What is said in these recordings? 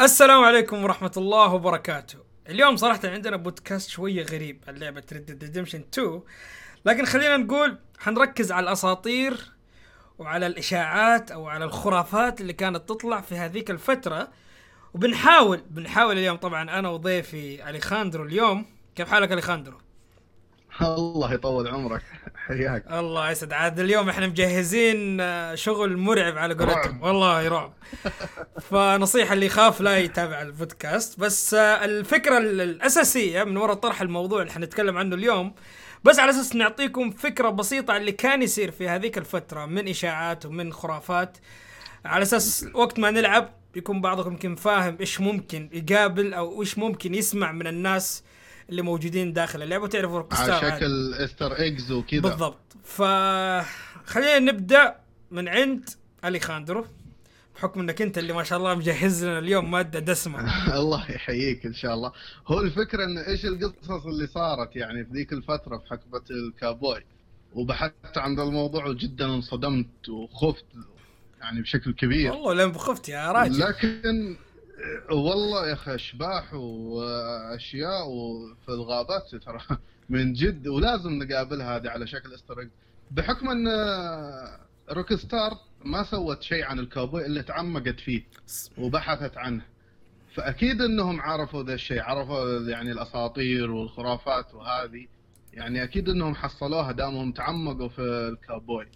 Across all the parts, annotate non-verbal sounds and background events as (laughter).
السلام عليكم ورحمة الله وبركاته. اليوم صراحة عندنا بودكاست شوية غريب عن لعبة Red Dead Redemption 2 لكن خلينا نقول حنركز على الأساطير وعلى الإشاعات أو على الخرافات اللي كانت تطلع في هذيك الفترة وبنحاول بنحاول اليوم طبعا أنا وضيفي أليخاندرو اليوم كيف حالك أليخاندرو؟ الله يطول عمرك. (laughs) حياك. الله يسعد. عاد اليوم إحنا مجهزين آه، شغل مرعب على قولتهم. والله رعب. (laughs) فنصيحة اللي يخاف لا يتابع البودكاست. بس آه، الفكرة ال- الأساسية من وراء طرح الموضوع اللي حنتكلم عنه اليوم بس على أساس نعطيكم فكرة بسيطة عن اللي كان يصير في هذيك الفترة من إشاعات ومن خرافات. على أساس وقت ما نلعب يكون بعضكم يمكن فاهم إيش ممكن يقابل أو إيش ممكن يسمع من الناس. اللي موجودين داخل اللعبة وتعرفوا روكستار على. شكل Easter eggs وكذا. بالضبط. فخلينا نبدأ من عند أليخاندرو بحكم إنك أنت اللي ما شاء الله مجهز لنا اليوم مادة دسمة. (laughs) الله يحييك إن شاء الله. هو الفكرة إن إيش القصص اللي صارت يعني في ذيك الفترة في حقبة الكابوي وبحثت عن ذا الموضوع وجدا انصدمت وخفت يعني بشكل كبير. والله لين بخفت يا راجل. لكن والله يا أخي أشباح وأشياء وفي الغابات ترى من جد ولازم نقابلها هذه على شكل استر إيج. بحكم إن روك ستار ما سوت شيء عن الكاوبوي إلا تعمقت فيه وبحثت عنه. فأكيد إنهم عرفوا ذا الشيء عرفوا يعني الأساطير والخرافات وهذه. يعني أكيد إنهم حصلوها دامهم تعمقوا في الكاوبوي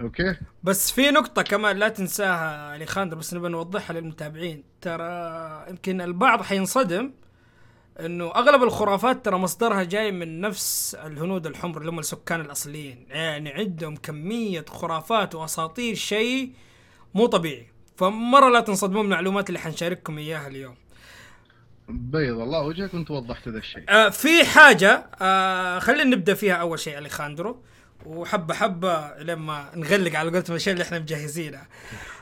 أوكي. بس في نقطة كمان لا تنساها اليخاندرو بس نبي نوضحها للمتابعين. ترى يمكن البعض حينصدم إنه أغلب الخرافات ترى مصدرها جاي من نفس الهنود الحمر اللي هم السكان الأصليين. يعني عندهم كمية خرافات وأساطير شيء مو طبيعي. فمرة لا تنصدمون من المعلومات اللي حنشارككم إياها اليوم. بيض الله وجهك وانت وضحت ذا الشيء. آه في حاجة آه خلينا نبدأ فيها أول شيء أليخاندرو. وحبة حبة لما نغلق على قولتهم الأشياء اللي إحنا مجهزينها.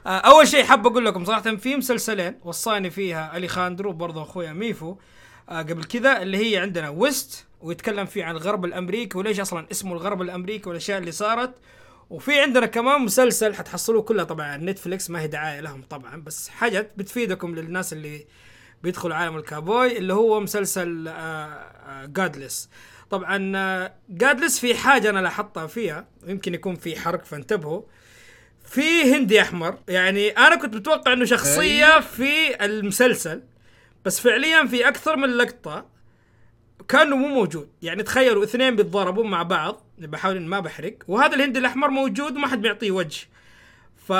آه أول شيء حاب أقول لكم صراحة في مسلسلين وصاني فيها أليخاندرو وبرضه أخويا ميفو. آه قبل كذا اللي هي عندنا ويست ويتكلم فيه عن الغرب الأمريكي وليش أصلا اسمه الغرب الأمريكي والأشياء اللي صارت. وفي عندنا كمان مسلسل حتحصلوه كلها طبعا على نتفليكس ما هي دعاية لهم طبعا بس حاجات بتفيدكم للناس اللي بيدخلوا عالم الكابوي اللي هو مسلسل جادلس طبعا جادلس في حاجة أنا لاحظتها فيها يمكن يكون في حرق فانتبهوا في هندي أحمر يعني أنا كنت متوقع إنه شخصية. في المسلسل بس فعليا في أكثر من لقطة كانه مو موجود يعني تخيلوا اثنين بيتضاربون مع بعض بحاول إن ما بحرق وهذا الهندي الأحمر موجود وما حد بيعطيه وجه ف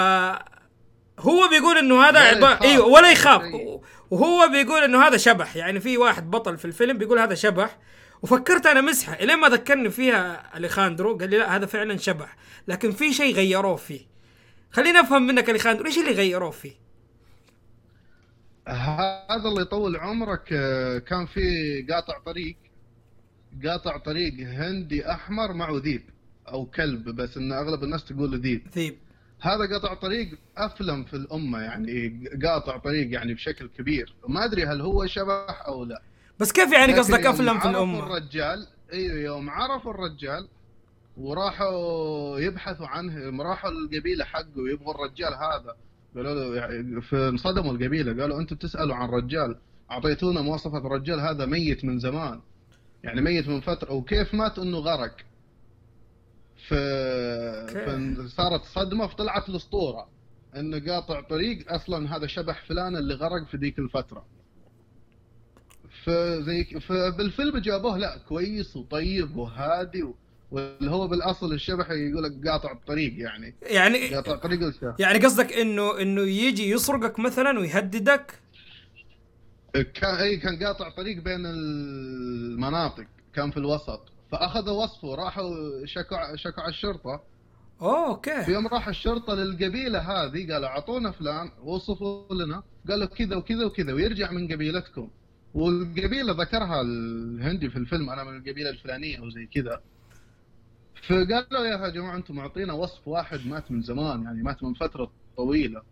هو بيقول إنه هذا يخاف. أيوه ولا يخاف. وهو بيقول إنه هذا شبح يعني في واحد بطل في الفيلم بيقول هذا شبح وفكرت أنا مزحه إلين ما ذكرني فيها أليخاندرو قال لي لا هذا فعلا شبح لكن في شيء غيروه فيه. خلينا أفهم منك أليخاندرو إيش اللي غيروه فيه؟ هذا اللي يطول عمرك آه، كان في قاطع طريق قاطع طريق هندي أحمر معه ذيب أو كلب بس إن أغلب الناس تقول ذيب. ذيب. هذا قاطع طريق أفلم في الأمة يعني قاطع طريق يعني بشكل كبير. ما أدري هل هو شبح أو لا. بس كيف يعني قصدك افلم في الأمة؟ الرجال أيوه يوم عرفوا الرجال وراحوا يبحثوا عنه راحوا القبيلة حقه ويبغوا الرجال هذا قالوا له يعني فانصدموا القبيلة قالوا أنتم تسألوا عن رجال أعطيتونا مواصفة الرجال هذا ميت من زمان يعني ميت من فترة وكيف مات إنه غرق؟ ف... فصارت صدمة فطلعت الأسطورة إنه قاطع طريق أصلا هذا شبح فلان اللي غرق في ذيك الفترة. فزي فبالفيلم جابوه لا كويس وطيب وهادي و... واللي هو بالأصل الشبح يقول لك قاطع الطريق يعني. يعني قاطع طريق الشبح. يعني قصدك انه إنه يجي يسرقك مثلا ويهددك؟ كان اي كان قاطع طريق بين المناطق كان في الوسط. فأخذوا وصفه راحوا شكوا شكوا على الشرطة. أوه في أوكي. يوم راح الشرطة للقبيلة هذه قالوا أعطونا فلان وصفوا لنا قالوا كذا وكذا وكذا ويرجع من قبيلتكم. والقبيلة ذكرها الهندي في الفيلم أنا من القبيلة الفلانية أو زي كذا. فقالوا يا جماعة أنتم معطينا وصف واحد مات من زمان يعني مات من فترة طويلة.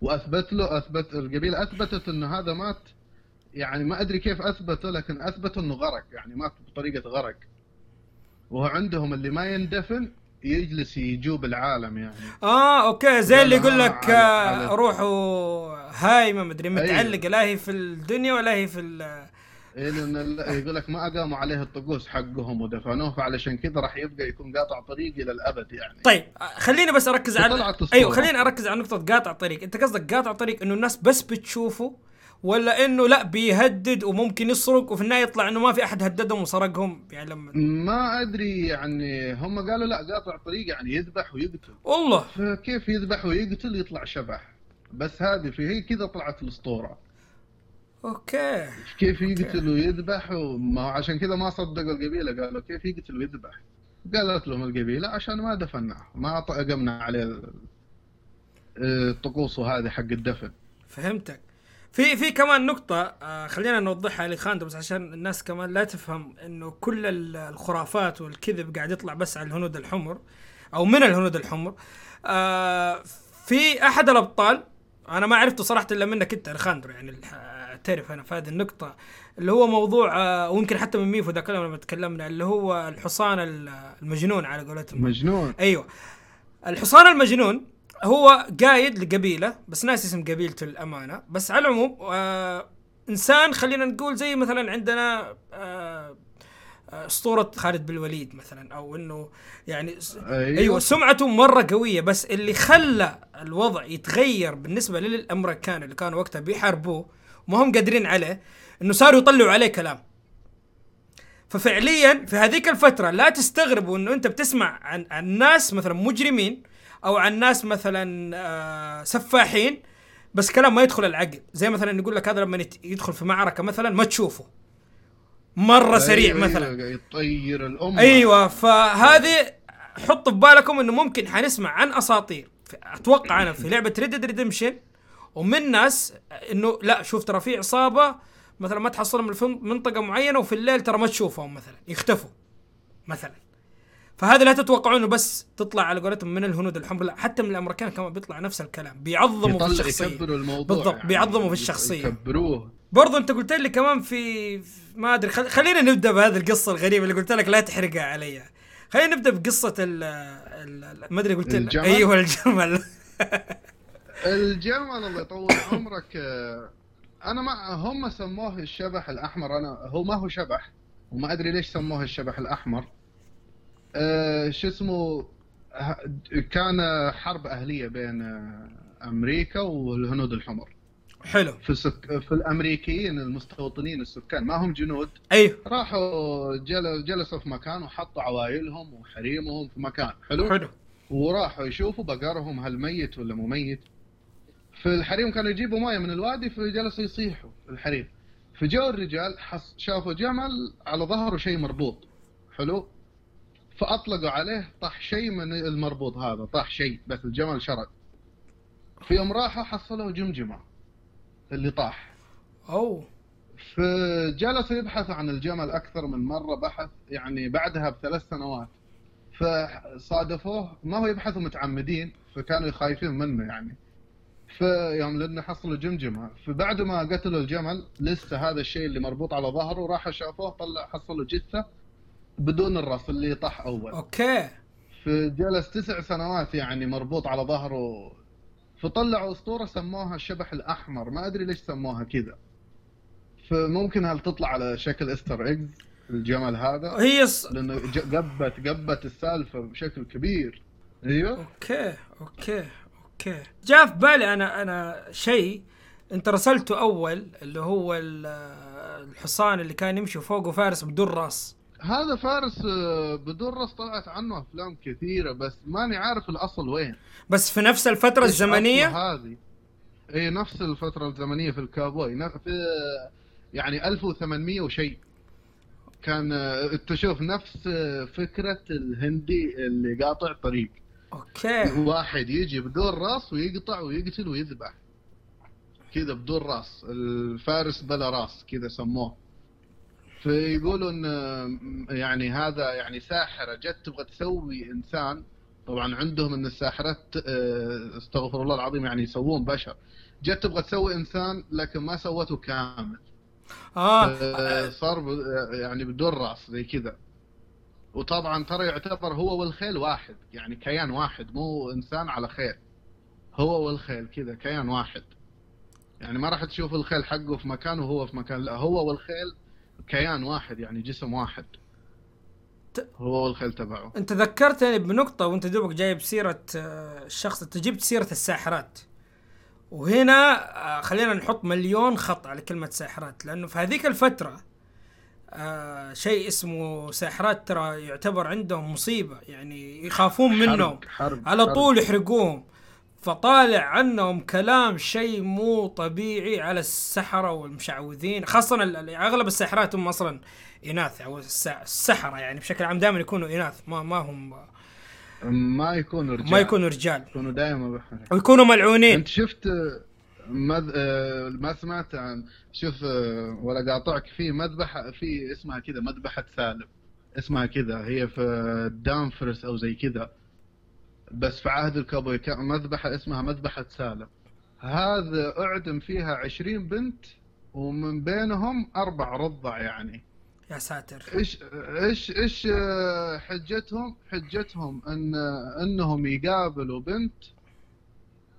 وأثبت له أثبت القبيلة أثبتت انه هذا مات يعني ما أدري كيف اثبتوا لكن أثبتوا إنه غرق يعني مات بطريقة غرق. وهو عندهم اللي ما يندفن يجلس يجوب العالم يعني. آه أوكي زي اللي يقول لك آه، روحوا هايمه مدري أيوه. متعلقة لا هي في الدنيا ولا هي في ال- إيه يقول لك ما اقاموا عليه الطقوس حقهم ودفنوه فعلشان كذا راح يبقى يكون قاطع طريق إلى الأبد يعني. طيب خليني بس أركز على. أيوه خليني أركز على نقطة قاطع طريق. أنت قصدك قاطع طريق إنه الناس بس بتشوفه ولا إنه لا بيهدد وممكن يسرق وفي النهاية يطلع إنه ما في أحد هددهم وسرقهم؟ يعني لما ما أدري يعني هم قالوا لا قاطع طريق يعني يذبح ويقتل. والله. فكيف يذبح ويقتل يطلع شبح؟ بس هذه في هي كذا طلعت الأسطورة. أوكي. كيف يقتل ويذبح وما هو عشان كذا ما صدقوا القبيلة قالوا كيف يقتل ويذبح؟ قالت لهم القبيلة عشان ما دفناه ما ط- قمنا عليه ال- الطقوس وهذه حق الدفن. فهمتك. في في كمان نقطة آه خلينا نوضحها لخاندر بس عشان الناس كمان لا تفهم إنه كل ال- الخرافات والكذب قاعد يطلع بس على الهنود الحمر أو من الهنود الحمر. آه في أحد الأبطال أنا ما عرفته صراحة إلا منك أنت الخاندر يعني اعترف أنا في هذه النقطة. اللي هو موضوع آه ويمكن حتى من ميفو ذاك لما تكلمنا اللي هو الحصان ال- المجنون على قولتهم. مجنون أيوه. الحصان المجنون هو قايد لقبيلة بس ناس اسم قبيلته للامانه بس على العموم آه إنسان خلينا نقول زي مثلا عندنا آه، اسطورة خالد بن الوليد مثلا أو إنه يعني س- أيوه, سمعته مرة قوية بس اللي خلى الوضع يتغير بالنسبة للأمريكان اللي كانوا وقتها بيحاربوه وما هم قادرين عليه إنه صاروا يطلعوا عليه كلام. ففعليا في هذيك الفترة لا تستغربوا إنه أنت بتسمع عن عن ناس مثلا مجرمين أو عن ناس مثلا آه سفاحين بس كلام ما يدخل العقل. زي مثلا يقول لك هذا لما يدخل في معركة مثلا ما تشوفه. مرة سريع أيوة، مثلا. أيوة يطير الأمة. أيوه فهذه حطوا في بالكم إنه ممكن حنسمع عن أساطير. أتوقع أنا في لعبة Red Dead Redemption ومن ناس إنه لا شوف ترى في عصابة مثلا ما تحصلهم في منطقة معينة وفي الليل ترى ما تشوفهم مثلا يختفوا مثلا. فهذا لا تتوقعوا انه بس تطلع على قولتهم من الهنود الحمر. لا حتى من الأمريكان كمان بيطلع نفس الكلام بيعظموا في الشخصية. بالضبط، بيعظموا في الشخصية. يكبروه. برضو انت قلت لي كمان في ما أدري خل... خلينا نبدأ بهذه القصة الغريبة اللي قلت لك لا تحرقها علي. خلينا نبدأ بقصة ال ما أدري قلت لك الجمل؟ أيوه الجمل. الجمل الله يطول عمرك آه، أنا ما هم سموه الشبح الأحمر أنا هو ما هو شبح وما أدري ليش سموه الشبح الأحمر. آه، شو اسمه كان حرب أهلية بين آه، أمريكا والهنود الحمر. حلو. في السك... في الأمريكيين المستوطنين السكان ما هم جنود. أيوه. راحوا جل... جلسوا في مكان وحطوا عوائلهم وحريمهم في مكان حلو؟ حلو. وراحوا يشوفوا بقرهم هل ميت ولا مو ميت. في الحريم كانوا يجيبوا مويه من الوادي فجلسوا يصيحوا في الحريم. فجاء الرجال حص... شافوا جمل على ظهره شيء مربوط حلو؟ فأطلقوا عليه طاح شيء من المربوط هذا طاح شيء بس الجمل شرد. في يوم راحوا حصلوا جمجمة. اللي طاح. أوه. فجلسوا يبحثوا عن الجمل أكثر من مرة بحث يعني بعدها بثلاث سنوات. فصادفوه ما هو يبحثوا متعمدين فكانوا خايفين منه يعني. فيوم لأنه حصلوا جمجمة. فبعد ما قتلوا الجمل لسه هذا الشيء اللي مربوط على ظهره راحوا شافوه طلع حصلوا جثة بدون الرأس اللي طاح أول. أوكي. فجلس تسع سنوات يعني مربوط على ظهره فطلعوا أسطورة سموها الشبح الأحمر. ما أدري ليش سموها كذا. فممكن هل تطلع على شكل Easter eggs الجمل هذا؟ هي ص... لأنه قبت قبت السالفة بشكل كبير. أيوه. أوكي أوكي أوكي. جاء في بالي أنا أنا شيء أنت رسلته أول اللي هو ال- الحصان اللي كان يمشي فوقه فارس بدون راس. هذا فارس آه، بدون راس طلعت عنه أفلام كثيرة بس ماني عارف الأصل وين. بس في نفس الفترة الزمنية؟ هذه؟ اي نفس الفترة الزمنية في الكابوي في يعني 1800 وشيء. كان آه، أنت شوف نفس آه، فكرة الهندي اللي قاطع طريق. أوكي. واحد يجي بدون راس ويقطع ويقتل ويذبح. كذا بدون راس. الفارس بلا راس كذا سموه. فيقولوا ان يعني هذا يعني ساحرة جت تبغى تسوي إنسان. طبعا عندهم إن الساحرات آه، استغفر الله العظيم يعني يسوون بشر. جت تبغى تسوي إنسان لكن ما سوته كامل. آه. آه، صار يعني بدون رأس زي كذا. وطبعا ترى يعتبر هو والخيل واحد. يعني كيان واحد مو إنسان على خيل. هو والخيل كذا كيان واحد. يعني ما راح تشوف الخيل حقه في مكان وهو في مكان لا هو والخيل كيان واحد يعني جسم واحد. ت- هو والخيل تبعه. انت ذكرتني بنقطة وانت دوبك جايب سيرة آه، الشخص انت جبت سيرة الساحرات. وهنا آه، خلينا نحط مليون خط على كلمة ساحرات لأنه في هذيك الفترة آه شيء اسمه ساحرات ترى يعتبر عندهم مصيبة يعني يخافون منهم. حرب حرب. على. طول يحرقوهم. فطالع عنهم كلام شيء مو طبيعي على السحرة والمشعوذين خاصة ال- ال- أغلب الساحرات هم أصلا إناث أو الس- السحرة يعني بشكل عام دائما يكونوا إناث ما ما هم ما يكونوا رجال. ما يكونوا رجال. يكونوا دائما. ويكونوا ملعونين. أنت شفت مذ... آه، ما سمعت عن شوف آه، ولا قاطعك في مذبحة في اسمها كذا مذبحة سالم اسمها كذا هي في دانفرس أو زي كذا. بس في عهد الكابوي كان مذبحة اسمها مذبحة سالم. هذا أعدم فيها عشرين بنت ومن بينهم أربع رضع يعني. يا ساتر. إيش إيش إيش آه، حجتهم؟ حجتهم أن أنهم يقابلوا بنت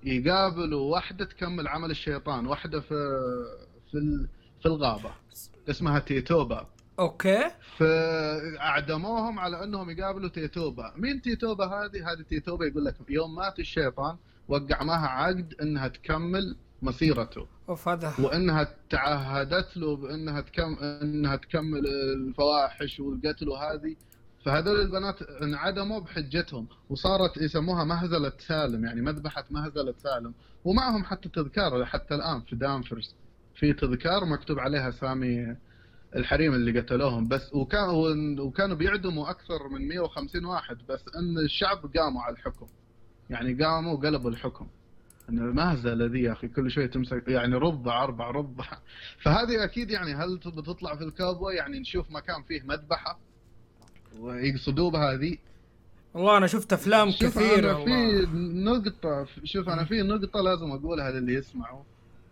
يقابلوا واحدة تكمل عمل الشيطان، واحدة في في في الغابة اسمها تيتوبا. أوكي. فأعدموهم على أنهم يقابلوا تيتوبا، مين تيتوبا هذه؟ هذه تيتوبا يقول لك يوم مات الشيطان وقع معها عقد إنها تكمل مسيرته. أوف هذا. وإنها تعهدت له بإنها تكم إنها تكمل الفواحش والقتل وهذه. فهذول البنات انعدموا بحجتهم وصارت يسموها مهزلة سالم يعني مذبحة مهزلة سالم. ومعهم حتى تذكار حتى الآن في دانفرس في تذكار مكتوب عليها اسامي الحريم اللي قتلوهم بس وكان وكانوا بيعدموا أكثر من 150 واحد بس إن الشعب قاموا على الحكم. يعني قاموا وقلبوا الحكم. إن المهزله ذي يا أخي كل شوي تمسك يعني رضع أربع رضع فهذه أكيد يعني هل بتطلع في الكابوي يعني نشوف مكان فيه مذبحة ويقصدوا بها ذي والله أنا شفت أفلام شوف كثيرة أنا في. نقطة شوف أنا في نقطة لازم أقولها للي يسمعوا.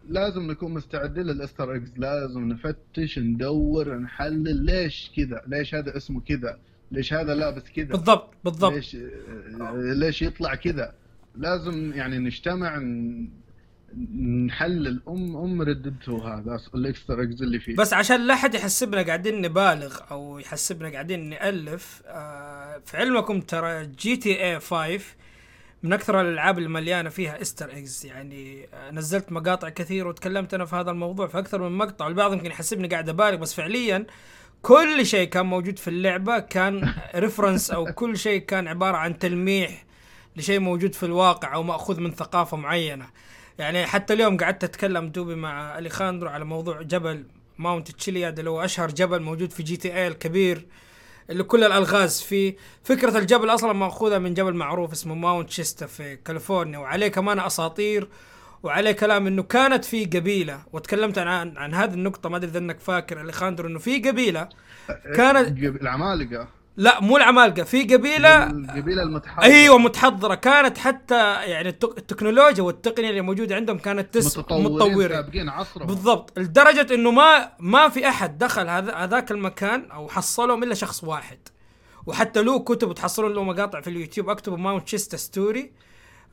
لازم نكون مستعدين لل easter eggs لازم نفتش ندور نحلل ليش كذا ليش هذا اسمه كذا ليش هذا لابس كذا بالضبط بالضبط. ليش ليش يطلع كذا. لازم يعني نجتمع نحلل أم أم ردته هذا ال easter eggs اللي فيه. بس عشان لا حد يحسبنا قاعدين نبالغ أو يحسبنا قاعدين نألف آه في علمكم ترى GTA 5 من أكثر الألعاب اللي مليانه فيها easter eggs يعني آه نزلت مقاطع كثير وتكلمت أنا في هذا الموضوع في أكثر من مقطع والبعض يمكن يحسبني قاعد أبالغ بس فعليا كل شيء كان موجود في اللعبة كان (laughs) reference أو كل شيء كان عبارة عن تلميح لشيء موجود في الواقع أو مأخوذ من ثقافة معينة. يعني حتى اليوم قعدت أتكلم دوبي مع أليخاندرو على موضوع جبل Mount Chiliad اللي هو أشهر جبل موجود في GTA الكبير. اللي كل الألغاز فيه. فكرة الجبل أصلا مأخوذة من جبل معروف اسمه Mount Shasta في كاليفورنيا وعليه كمان أساطير وعليه كلام إنه كانت في قبيلة. وتكلمت عن عن, عن هذه النقطة ما أدري إذا إنك فاكر أليخاندرو إنه في قبيلة. كانت العمالقة. لا مو العمالقة في قبيلة القبيلة المتحضرة. أيوه متحضره كانت حتى يعني التك- التكنولوجيا والتقنية اللي موجودة عندهم كانت تس متطورة. بالضبط. لدرجة إنه ما ما في أحد دخل هذا هذاك المكان أو حصلهم إلا شخص واحد. وحتى له كتب وتحصلون له مقاطع في اليوتيوب. أكتبوا Mount Shasta story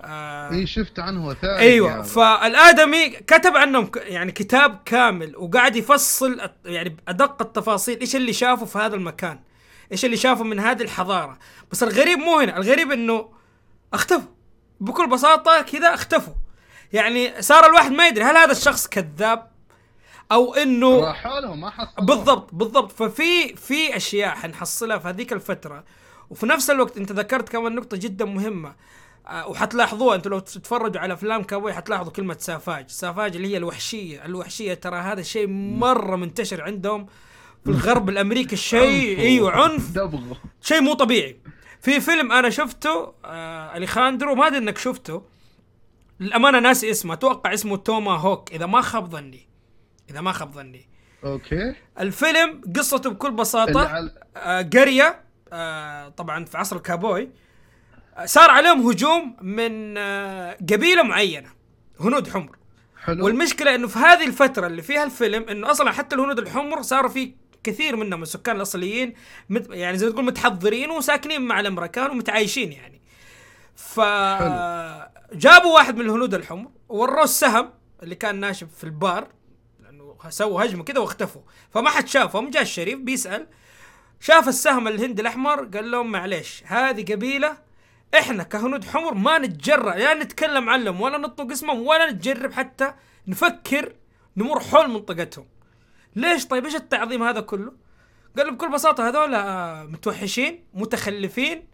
آه اي شفت عنه وثائقي أيوه. هذا. فالآدمي كتب عنهم يعني كتاب كامل وقاعد يفصل يعني أدق التفاصيل. إيش اللي شافه في هذا المكان؟ إيش اللي شافه من هذه الحضارة. بس الغريب مو هنا الغريب إنه اختفوا. بكل بساطة كذا اختفوا. يعني صار الواحد ما يدري هل هذا الشخص كذاب أو إنه راحوا لهم ما حصلوا بالضبط بالضبط. ففي في أشياء حنحصلها في هذيك الفترة. وفي نفس الوقت أنت ذكرت كمان نقطة جدا مهمة. آه، وحتلاحظوها. أنتوا لو تتفرجوا على أفلام كاوبوي حتلاحظوا كلمة سافاج. سافاج اللي هي الوحشية. الوحشية ترى هذا شيء مرة منتشر عندهم. في الغرب الأمريكي الشيء إيوه عنف. شيء مو طبيعي. في فيلم أنا شفته آه أليخاندرو ما أدري إنك شفته. للأمانة ناسي اسمه أتوقع اسمه Tomahawk إذا ما خاب ظني. إذا ما خاب ظني. أوكي. الفيلم قصته بكل بساطة آه، قرية آه، طبعا في عصر الكابوي. آه، صار عليهم هجوم من آه، قبيلة معينة هنود حمر. حلو. والمشكلة إنه في هذه الفترة اللي فيها الفيلم إنه أصلا حتى الهنود الحمر صاروا في كثير منهم السكان الأصليين مت يعني زي ما تقول متحضرين وساكنين مع الأمريكان ومتعايشين يعني. ف جابوا واحد من الهنود الحمر ووروه السهم اللي كان ناشب في البار لأنه سووا هجمة كذا واختفوا. فما حد شافهم جاء الشريف بيسأل. شاف السهم الهندي الأحمر قال لهم معليش هذه قبيلة إحنا كهنود حمر ما نتجرأ لا نتكلم عنهم ولا نطلق اسمهم ولا نتجرب حتى نفكر نمر حول منطقتهم. ليش؟ طيب إيش التعظيم هذا كله؟ قال بكل بساطة هذول آه، متوحشين متخلفين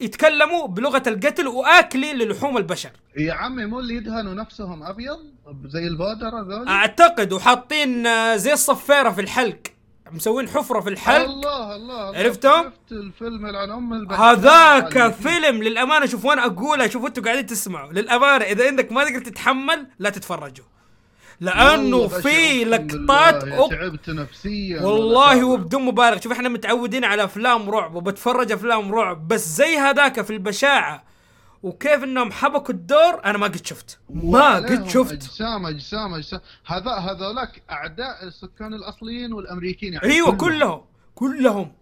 يتكلموا بلغة القتل وآكلين للحوم البشر. يا عمي مو اللي يدهنوا نفسهم أبيض؟ زي البودرة ذول أعتقد وحاطين آه، زي الصفيرة في الحلق مسوين حفرة في الحلق. الله الله الله. عرفتهم؟ شفت الفيلم عن أم البشر هذاك فيلم للأمانة شوف وأنا اقولها شوف أنتوا قاعدين تسمعوا. للأمانة إذا انك ما تقدر تتحمل لا تتفرجوا. لأنه في لقطات أق- تعبت نفسيا والله وبدون مبالغة. شوف إحنا متعودين على أفلام رعب وبتفرج أفلام رعب بس زي هذاك في البشاعة وكيف إنهم حبكوا الدور أنا ما قد شفت. ما قد شفت. أجسام أجسام أجسام. هذا هذولاك أعداء السكان الأصليين والأمريكيين يعني أيوه كلهم. كلهم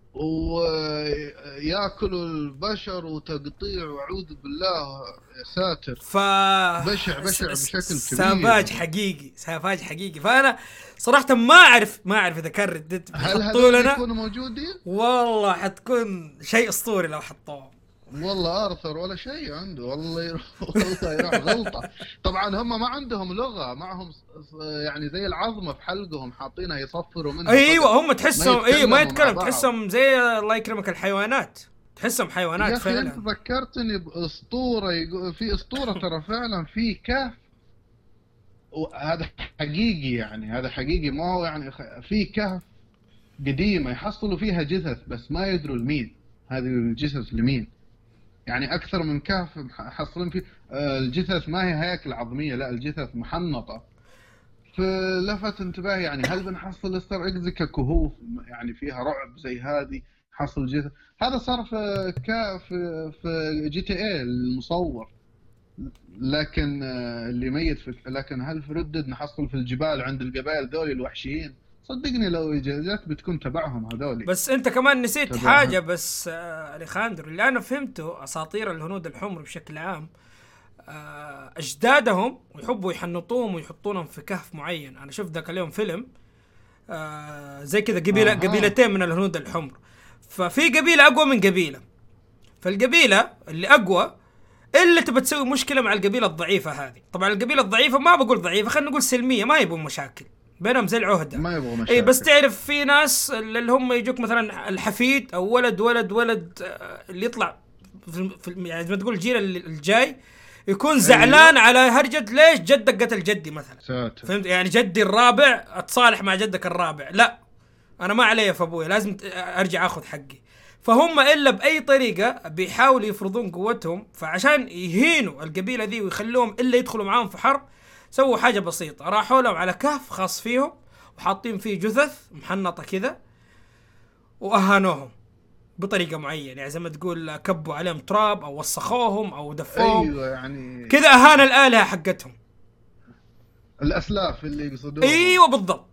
وياكلوا البشر وتقطيع واعوذ بالله يا ساتر ف بشع- بشع بشكل كبير. سافاج حقيقي سافاج حقيقي فأنا صراحة ما اعرف ما أعرف إذا كان ردت هل هذول لنا يكونوا موجودين؟ والله حتكون شيء أسطوري لو حطوه والله آرثر ولا شيء عنده. والله يروح والله يروح غلطة. طبعا هم ما عندهم لغة معهم يعني زي العظمة في حلقهم حاطينها يصفروا منها. أيوه هم تحسهم ما أيوه ما يتكلموا يتكلم. تحسهم زي الله يكرمك الحيوانات. تحسهم يا حيوانات أخي أنت فعلا ذكرتني بأسطورة في أسطورة ترى فعلا في كهف. وهذا حقيقي يعني هذا حقيقي. ما هو يعني في كهف قديمة يحصلوا فيها جثث بس ما يدروا لمين هذه الجثث لمين؟ يعني أكثر من كهف حصلين فيه. آه، الجثث ما هي هياكل عظميه لا الجثث محنطة. فلفت انتباهي يعني هل بنحصل استر إكس ككهوف؟ يعني فيها رعب زي هذه حصل جثث هذا صار في كا في في جي تي اي المصور. لكن آه، اللي ميت في لكن هل في ردد نحصل في الجبال عند القبائل ذول الوحشيين؟ صدقني لو جت بتكون تبعهم هذول بس انت كمان نسيت تبع- حاجة بس آه أليخاندرو اللي أنا فهمته أساطير الهنود الحمر بشكل عام آه أجدادهم يحبوا يحنطوهم ويحطونهم في كهف معين. أنا شفت ذاك اليوم فيلم آه زي كذا قبيله أها. قبيلتين من الهنود الحمر. ففي قبيلة أقوى من قبيلة. فالقبيلة اللي أقوى إلا تبى تسوي مشكلة مع القبيلة الضعيفة هذه. طبعا القبيلة الضعيفة ما بقول ضعيفة خلينا نقول سلمية ما يبون مشاكل بينهم زي العهدة. ما يبغوا مشاكل اي بس تعرف في ناس اللي هم يجوك مثلا الحفيد أو ولد ولد ولد آه، اللي يطلع في يعني زي ما تقول الجيل الجاي يكون زعلان على هرجة ليش جدك قتل جدي مثلا. ساتر. فهمت؟ يعني جدي الرابع أتصالح مع جدك الرابع. لا أنا ما علي في أبوي لازم أرجع آخذ حقي. فهم إلا بأي طريقة بيحاولوا يفرضون قوتهم فعشان يهينوا القبيلة ذي ويخلوهم إلا يدخلوا معاهم في حرب سووا حاجة بسيطة. راحوا لهم على كهف خاص فيهم وحاطين فيه جثث محنطة كذا وأهانوهم بطريقة معينة. يعني زي ما تقول كبوا عليهم تراب أو وسخوهم أو دفوهم. أيوه يعني كذا اهان الآلهة حقتهم. الأسلاف اللي يقصدون أيوه بالضبط.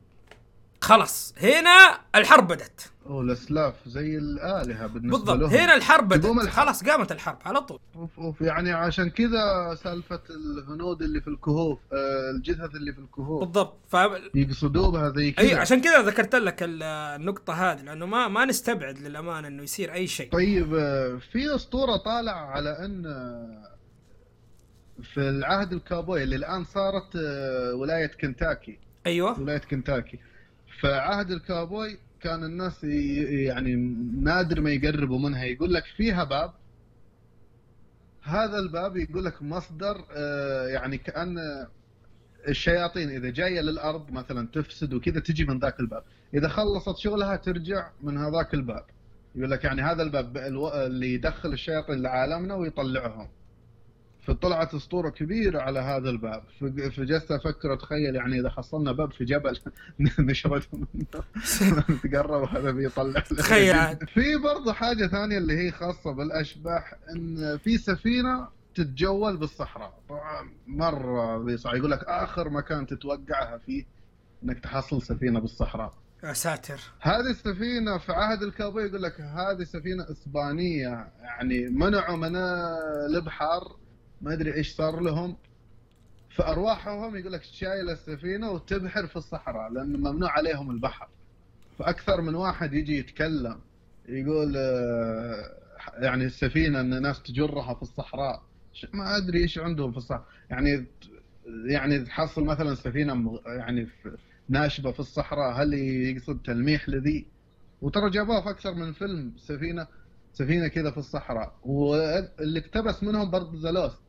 خلاص هنا الحرب بدت اوه الأسلاف زي الآلهة بالنسبة بالضبط. لهم. هنا الحرب الحرب. خلاص قامت الحرب على طول. أوف أوف. يعني عشان كذا سالفة الهنود اللي في الكهوف آه الجثث اللي في الكهوف. بالضبط. ف يقصدوا بها زي كذا. اي عشان كذا ذكرت لك ال- النقطة هذه لأنه ما ما نستبعد للأمانة إنه يصير أي شيء. طيب آه، في أسطورة طالعة على أن آه، في العهد الكابوي اللي الآن صارت ولاية كنتاكي. أيوه. ولاية كنتاكي. فعهد الكابوي كان الناس يعني نادر ما يقربوا منها. يقول لك فيها باب. هذا الباب يقول لك مصدر آه، يعني كأن الشياطين إذا جاية للأرض مثلا تفسد وكذا تجي من ذاك الباب. إذا خلصت شغلها ترجع من هذاك الباب. يقول لك يعني هذا الباب اللي يدخل الشياطين لعالمنا ويطلعهم. فطلعت أسطورة كبيرة على هذا الباب. فجلست أفكر أتخيل يعني إذا حصلنا باب في جبل (laughs) نشرد منه (laughs) نتقرب وهذا بيطلع. تخيل. في برضه حاجة ثانية اللي هي خاصة بالأشباح إن في سفينة تتجول بالصحراء. طبعا مرة بيصعب يقول لك آخر مكان تتوقعها فيه إنك تحصل سفينة بالصحراء. يا ساتر. هذه السفينة في عهد الكاوبوي يقول لك هذه سفينة إسبانية يعني منعوا من البحر ما أدري إيش صار لهم. فأرواحهم يقول لك شايله السفينة وتبحر في الصحراء لأن ممنوع عليهم البحر. فأكثر من واحد يجي يتكلم يقول آه، يعني السفينة إن الناس تجرها في الصحراء. ما أدري إيش عندهم في الصحراء يعني يعني تحصل مثلا سفينة يعني ناشبة في الصحراء هل يقصد تلميح لذي؟ وترى جابوها في أكثر من فيلم سفينة سفينة كذا في الصحراء. واللي اقتبس منهم برضه The Lost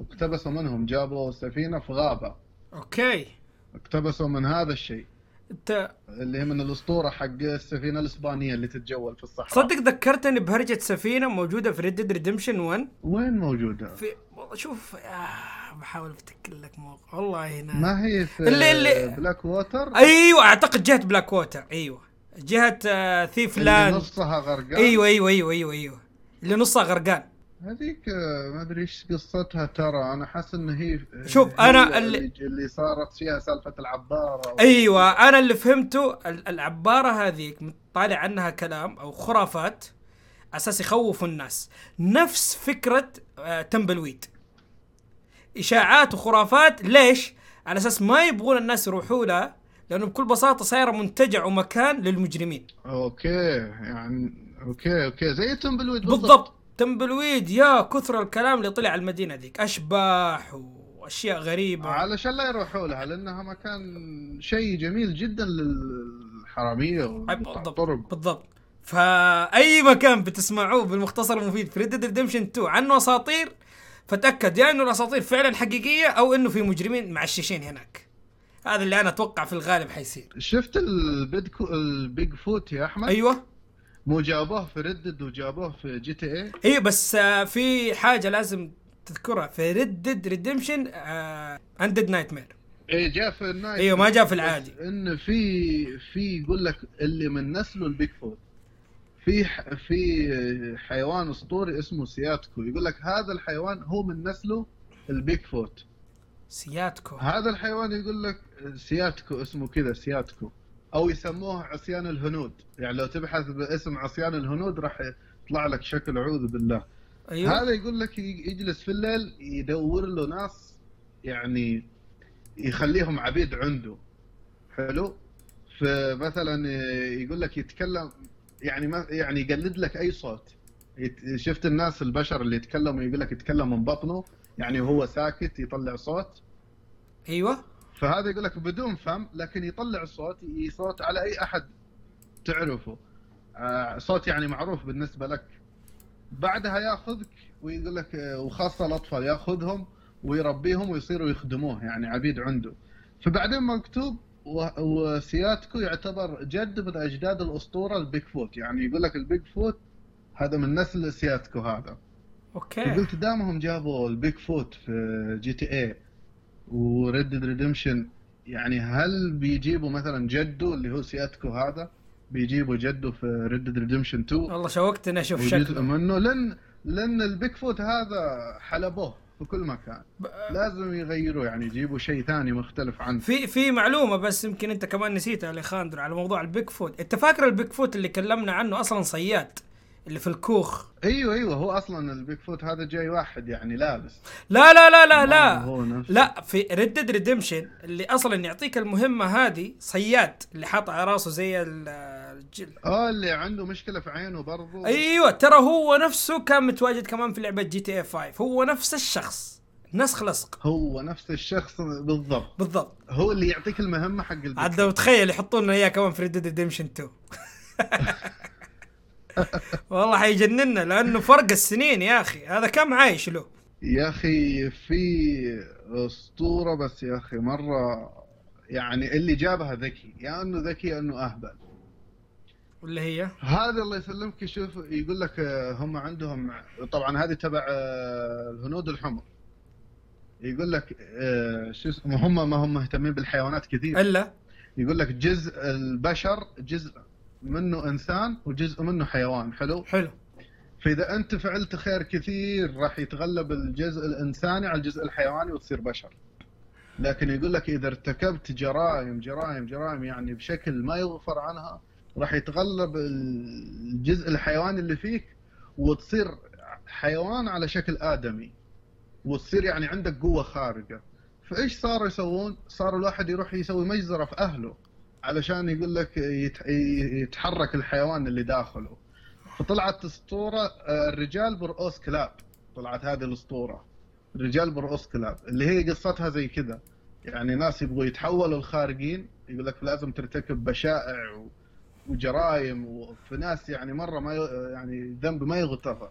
اقتبسوا منهم جابوا سفينة في غابة. أوكي. اقتبسوا من هذا الشيء. انت اللي هي من الأسطورة حق السفينة الإسبانية اللي تتجول في الصحراء. تصدق ذكرتني بهرجة سفينة موجودة في Red Redemption 1 وين موجودة؟ في والله شوف آه بحاول أفتكر لك موقع. والله هنا. ما هي في اللي- اللي- بلاك ووتر أيوه أعتقد جهة بلاك ووتر أيوه. جهة آه Thieves' Landing نصها غرقان. أيوه أيوه أيوه أيوه أيوه. اللي نصها غرقان. هذيك آه، ما أدري إيش قصتها ترى. أنا حاسس إن هي شوف، هي أنا اللي- اللي, صارت فيها سالفة العبارة أيوه أنا اللي فهمته ال- العبارة هذيك طالع عنها كلام أو خرافات أساس يخوفوا الناس. نفس فكرة آه Tumbleweed إشاعات وخرافات. ليش؟ على أساس ما يبغون الناس يروحوا لها لأنه بكل بساطة صايره منتجع ومكان للمجرمين. أوكي يعني أوكي أوكي زي Tumbleweed بالضبط. Tumbleweed يا كثر الكلام اللي طلع على المدينة ذيك. أشباح وأشياء غريبة. علشان لا يروحوا لها لأنها مكان شيء جميل جدا للحرامية بالضبط والطرق بالضبط. فأي مكان بتسمعوه بالمختصر المفيد في Red Redemption 2 عنه أساطير فتأكد يا إنه الأساطير فعلا حقيقية أو إنه في مجرمين معششين هناك. هذا اللي أنا أتوقع في الغالب حيصير. شفت ال Big ال Bigfoot يا أحمد؟ أيوه. مو جابوه في Red Dead وجابوه في GTA أيوه بس آه، في حاجة لازم تذكرها. في Red Dead Redemption Undead Nightmare اي جاء في ال Night. أيوه ما جاء في العادي. إن في في يقول لك اللي من نسله ال Bigfoot في ح- في حيوان أسطوري اسمه سياتكو. يقول لك هذا الحيوان هو من نسله ال Bigfoot سياتكو. هذا الحيوان يقول لك سياتكو اسمه كذا سياتكو. أو يسموه عصيان الهنود. يعني لو تبحث باسم عصيان الهنود راح يطلع لك شكل أعوذ بالله. أيوه. هذا يقول لك يجلس في الليل يدور له ناس يعني يخليهم عبيد عنده. حلو؟ فمثلا يقول لك يتكلم يعني ما يعني يقلد لك أي صوت. شفت الناس البشر اللي يتكلموا يقول لك يتكلم من بطنه يعني وهو ساكت يطلع صوت. أيوه. فهذا يقول لك بدون فم لكن يطلع الصوت ي- صوت على أي أحد تعرفه. آه، صوت يعني معروف بالنسبة لك. بعدها ياخذك ويقول لك آه، وخاصة الأطفال ياخذهم ويربيهم ويصيروا يخدموه يعني عبيد عنده. فبعدين مكتوب و- وسياتكو يعتبر جد من أجداد الأسطورة ال Bigfoot. يعني يقول لك ال Bigfoot هذا من نسل سياتكو هذا. أوكي. قلت دامهم جابوا ال Bigfoot في GTA و Red Redemption يعني هل بيجيبوا مثلا جده اللي هو سياتكو هذا؟ بيجيبوا جده في Red Redemption 2 والله شوقتني أشوف شكله. منه لأن لأن ال Bigfoot هذا حلبوه في كل مكان. لازم يغيروا يعني يجيبوا شيء ثاني مختلف عنه. في في معلومة بس يمكن أنت كمان نسيتها اليخاندرو على موضوع ال Bigfoot. أنت فاكر ال Bigfoot اللي كلمنا عنه؟ أصلا صياد. اللي في الكوخ. أيوه أيوه هو أصلا ال Bigfoot هذا جاي واحد يعني لابس لا لا لا لا لا. لا في Red Redemption اللي أصلا يعطيك المهمة هذه صياد اللي حاط على راسه زي ال- الجل. آه اللي عنده مشكلة في عينه برضو. أيوه ترى هو نفسه كان متواجد كمان في لعبة GTA 5 هو نفس الشخص نسخ لصق. هو نفس الشخص بالضبط. بالضبط. هو اللي يعطيك المهمة حق ال Big عاد لو تخيل يحطون لنا إياه كمان في Red Redemption 2 والله حيجننا لأنه فرق السنين يا أخي. هذا كم عايش له؟ يا أخي في أسطورة بس يا أخي مرة يعني اللي جابها ذكي يا أنه ذكي يا أنه أهبل. واللي هي؟ هذا الله يسلمك يشوف يقول لك آه، هم عندهم طبعا هذه تبع آه، الهنود الحمر. يقول لك آه، شو اسمه هم ما هم مهتمين بالحيوانات كثير. إلا؟ يقول لك جزء البشر جزء منه إنسان وجزء منه حيوان حلو؟ حلو. فإذا أنت فعلت خير كثير راح يتغلب الجزء الإنساني على الجزء الحيواني وتصير بشر. لكن يقول لك إذا ارتكبت جرائم جرائم جرائم يعني بشكل ما يغفر عنها راح يتغلب الجزء الحيواني اللي فيك وتصير حيوان على شكل آدمي. وتصير يعني عندك قوة خارقة. فإيش صاروا يسوون؟ صار الواحد يروح يسوي مجزرة في أهله. علشان يقول لك يت- يتحرك الحيوان اللي داخله. فطلعت اسطوره آه، الرجال برؤوس كلاب. طلعت هذه الأسطورة. الرجال برؤوس كلاب. اللي هي قصتها زي كذا. يعني ناس يبغوا يتحولوا لخارقين يقول لك لازم ترتكب بشائع و- وجرائم وفي ناس يعني مرة ما يعني ذنب ما يغتفر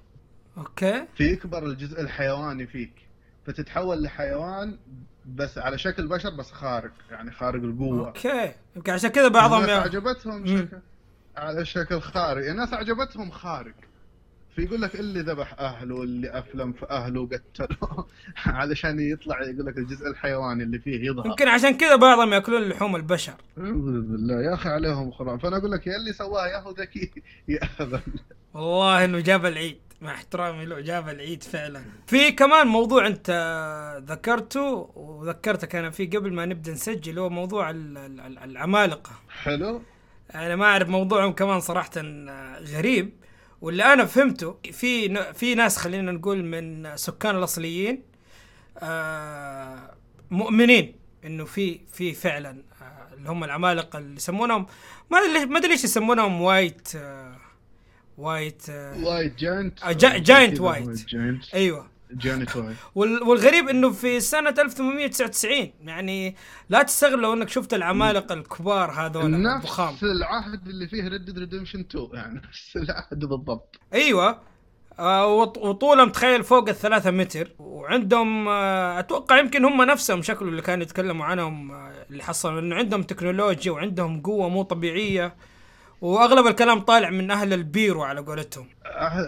أوكي. فيكبر الجزء الحيواني فيك. فتتحول لحيوان بس على شكل بشر بس خارق يعني خارق القوة. أوكي. يمكن عشان كذا بعضهم الناس يا... عجبتهم. شكل على شكل خارق. الناس عجبتهم خارق. فيقول لك اللي ذبح أهله اللي أفلم في أهله وقتله. (laughs) علشان يطلع يقول لك الجزء الحيواني اللي فيه يظهر. يمكن عشان كذا بعضهم يأكلون لحوم البشر. أعوذ بالله. يا أخي عليهم خرام فأنا أقول لك يا اللي سواها يا هو ذكي. (laughs) يا والله إنه جاب العيد. مع احترامي له جاب العيد فعلا. في كمان موضوع انت ذكرته وذكرتك أنا فيه قبل ما نبدأ نسجل هو موضوع ال- ال- العمالقة. حلو. أنا ما أعرف موضوعهم كمان صراحة غريب. واللي أنا فهمته في في ناس خلينا نقول من سكان الأصليين آه، مؤمنين إنه في في فعلا آه، اللي هم العمالقة اللي يسمونهم. ما أدري ليش- ما أدري ليش يسمونهم white آه، white آه، white giant آه، gia- giant كذا white. giant أيوه. giant white. (laughs) وال- والغريب إنه في سنة 1899 يعني لا تستغرب لو إنك شفت العمالقة الكبار هذول الضخام نفس العهد اللي فيه Red Redemption 2 يعني نفس العهد بالضبط. أيوه. آه وط- وطولهم تخيل فوق الثلاثة متر وعندهم آه أتوقع يمكن هم نفسهم شكله اللي كانوا يتكلموا عنهم آه اللي حصلوا إنه عندهم تكنولوجيا وعندهم قوة مو طبيعية. وأغلب الكلام طالع من أهل البيرو على قولتهم.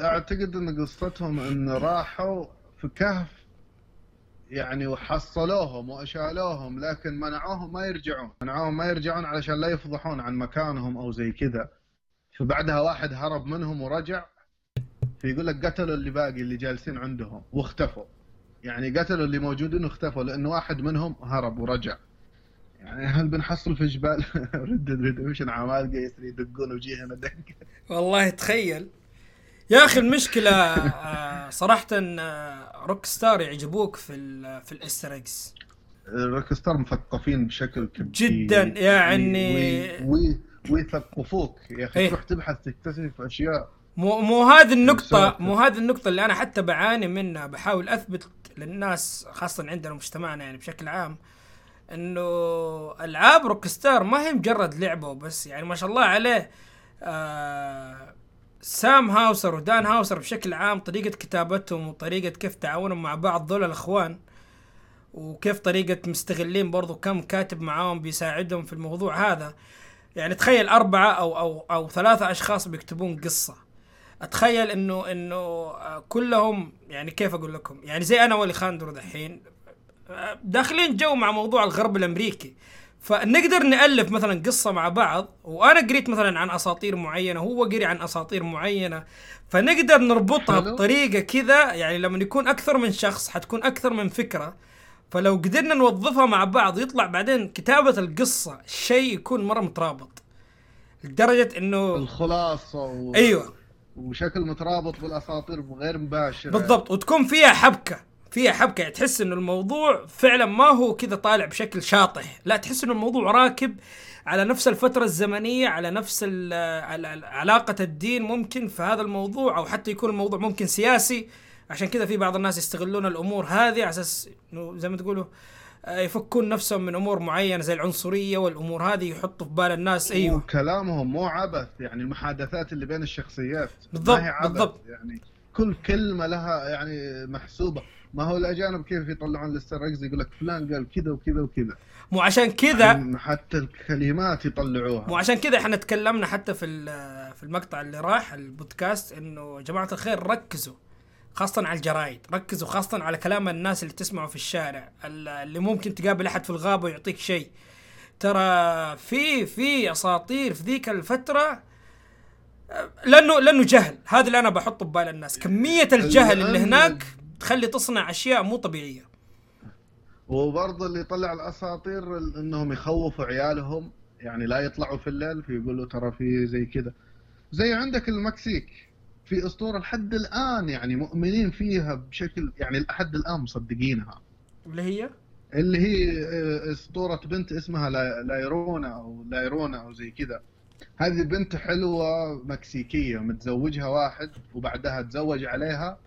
أعتقد إن قصتهم إن راحوا في كهف يعني وحصلوهم وأشالوهم لكن منعوهم ما يرجعون. منعوهم ما يرجعون علشان لا يفضحون عن مكانهم أو زي كذا. فبعدها واحد هرب منهم ورجع فيقول لك قتلوا اللي باقي اللي جالسين عندهم واختفوا. يعني قتلوا اللي موجودين واختفوا لأن واحد منهم هرب ورجع. يعني هل بنحصل في جبال؟ (laughs) رد ريدمشن عمالقه يسري يدقون وجيهنا دق والله تخيل. يا أخي المشكلة آه صراحة آه Rockstar يعجبوك في ال في ال Easter eggs Rockstar مثقفين بشكل كبير. جداً، يعني- وي- وي- ويثقفوك. يا أخي إيه. تروح تبحث تكتشف أشياء. مو مو هذه النقطة. مو هذه النقطة اللي أنا حتى بعاني منها. بحاول أثبت للناس خاصة عندنا مجتمعنا يعني بشكل عام إنه ألعاب روكستار ما هي مجرد لعبة وبس يعني ما شاء الله عليه آه سام هاوسر ودان هاوسر بشكل عام طريقة كتابتهم وطريقة كيف تعاونهم مع بعض ذول الأخوان وكيف طريقة مستغلين برضو كم كاتب معاهم بيساعدهم في الموضوع هذا. يعني تخيل أربعة أو أو أو ثلاثة أشخاص بيكتبون قصة. أتخيل انه إنه آه، كلهم يعني كيف أقول لكم؟ يعني زي أنا واليخاندرو دحين آه، داخلين جو مع موضوع الغرب الأمريكي. فنقدر نألف مثلا قصة مع بعض وأنا قريت مثلا عن أساطير معينة هو قري عن أساطير معينة. فنقدر نربطها حلو. بطريقة كذا يعني لما يكون أكثر من شخص حتكون أكثر من فكرة. فلو قدرنا نوظفها مع بعض يطلع بعدين كتابة القصة شيء يكون مرة مترابط. لدرجة إنه الخلاصة و... أيوه. وشكل مترابط بالاساطير غير مباشر بالضبط. وتكون فيها حبكة. فيها حبكة يعني تحس إنه الموضوع فعلا ما هو كذا طالع بشكل شاطح. لا تحس إنه الموضوع راكب على نفس الفترة الزمنية على نفس علاقة الدين ممكن في هذا الموضوع أو حتى يكون الموضوع ممكن سياسي. عشان كذا في بعض الناس يستغلون الأمور هذه على أساس إنه زي ما تقولوا آه، يفكون نفسهم من أمور معينة زي العنصرية والأمور هذه يحطوا في بال الناس. أيوه. وكلامهم مو عبث يعني المحادثات اللي بين الشخصيات. بالضبط، ما هي عبث بالضبط. يعني كل كلمة لها يعني محسوبة. ما هو الأجانب كيف يطلعون الاستراكز يقول لك فلان قال كذا وكذا وكذا. مو عشان كذا. حتى الكلمات يطلعوها. مو عشان كذا إحنا تكلمنا حتى في ال- في المقطع اللي راح البودكاست إنه يا جماعة الخير ركزوا خاصة على الجرايد، ركزوا خاصة على كلام الناس اللي تسمعه في الشارع، ال- اللي ممكن تقابل أحد في الغابة ويعطيك شيء. ترى في في أساطير في ذيك الفترة لأنه لأنه جهل، هذا اللي أنا بحطه ببال الناس، كمية الجهل اللي هناك تخلي تصنع أشياء مو طبيعية. وبرضه اللي طلع الأساطير ال- إنهم يخوفوا عيالهم يعني لا يطلعوا في الليل فيقولوا ترى في زي كذا زي عندك المكسيك في أسطورة لحد الآن يعني مؤمنين فيها بشكل يعني لحد الآن مصدقينها. اللي هي؟ اللي هي آه، أسطورة بنت اسمها لا- لايرونا أو لايرونا أو زي كذا هذه بنت حلوة مكسيكية متزوجها واحد وبعدها تزوج عليها.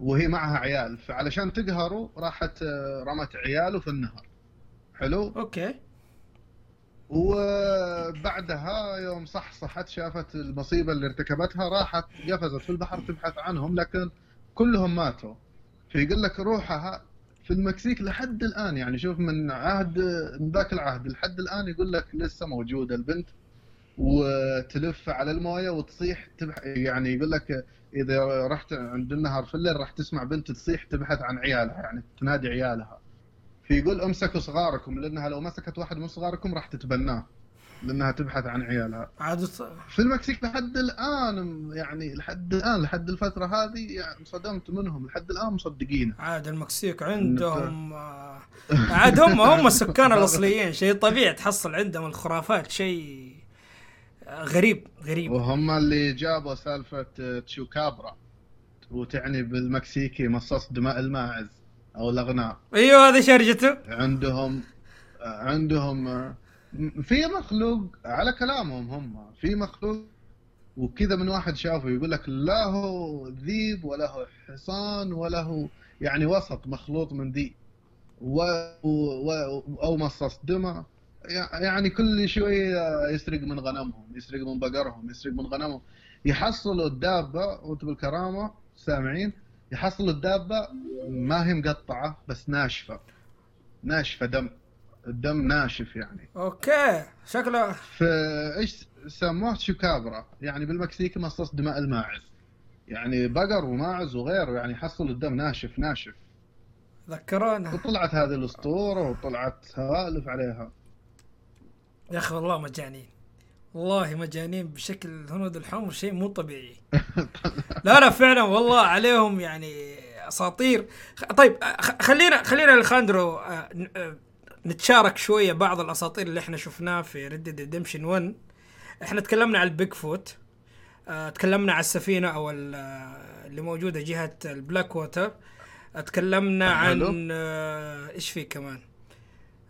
وهي معها عيال. فعلشان تقهره راحت آه، رمت عياله في النهر. حلو؟ أوكي. وبعدها يوم صحصحت شافت المصيبة اللي ارتكبتها راحت قفزت في البحر تبحث عنهم لكن كلهم ماتوا. فيقول لك روحها في المكسيك لحد الآن. يعني شوف من عهد من ذاك العهد لحد الآن يقول لك لسه موجودة البنت. وتلف على الموية وتصيح تبح يعني يقول لك إذا رحت عند النهر في الليل راح تسمع بنت تصيح تبحث عن عيالها يعني تنادي عيالها. فيقول امسكوا صغاركم لأنها لو مسكت واحد من صغاركم راح تتبناه لأنها تبحث عن عيالها. عاد في المكسيك لحد الآن يعني لحد الآن لحد الفترة هذه يعني انصدمت منهم لحد الآن مصدقين عاد المكسيك عندهم آه، عاد هم هم (laughs) السكان الأصليين شيء طبيعي تحصل عندهم الخرافات شيء غريب غريب. وهم اللي جابوا سالفة تشوكابرا. وتعني بالمكسيكي مصاص دماء الماعز أو الاغنام أيوه هذا شرجته عندهم عندهم في مخلوق على كلامهم هم. في مخلوق وكذا من واحد شافه يقول لك لا هو ذيب ولا هو حصان ولا هو يعني وسط مخلوط من ذي. و... و... أو مصاص دمى يعني كل شوية يسرق من غنمهم يسرق من بقرهم يسرق من غنمهم. يحصلوا الدابة وأنتم بالكرامة سامعين يحصلوا الدابة ما هي مقطعة بس ناشفة. ناشفة دم. الدم ناشف يعني. أوكي. شكله. فايش سموه؟ شوكابرا يعني بالمكسيك مصاص دماء الماعز. يعني بقر وماعز وغيره يعني يحصلوا الدم ناشف ناشف. ذكرونا وطلعت هذه الأسطورة وطلعت سوالف عليها. يا أخي والله مجانين. والله مجانين بشكل هنود الحمر شيء مو طبيعي. (laughs) لا لا فعلا والله عليهم يعني أساطير. طيب خلينا خلينا اليخاندرو آه، آه، نتشارك شوية بعض الأساطير اللي إحنا شفناها في Red Redemption 1 إحنا تكلمنا عن ال Bigfoot آه، تكلمنا عن السفينة أو ال- اللي موجودة جهة البلاك ووتر تكلمنا. عن إيش في كمان؟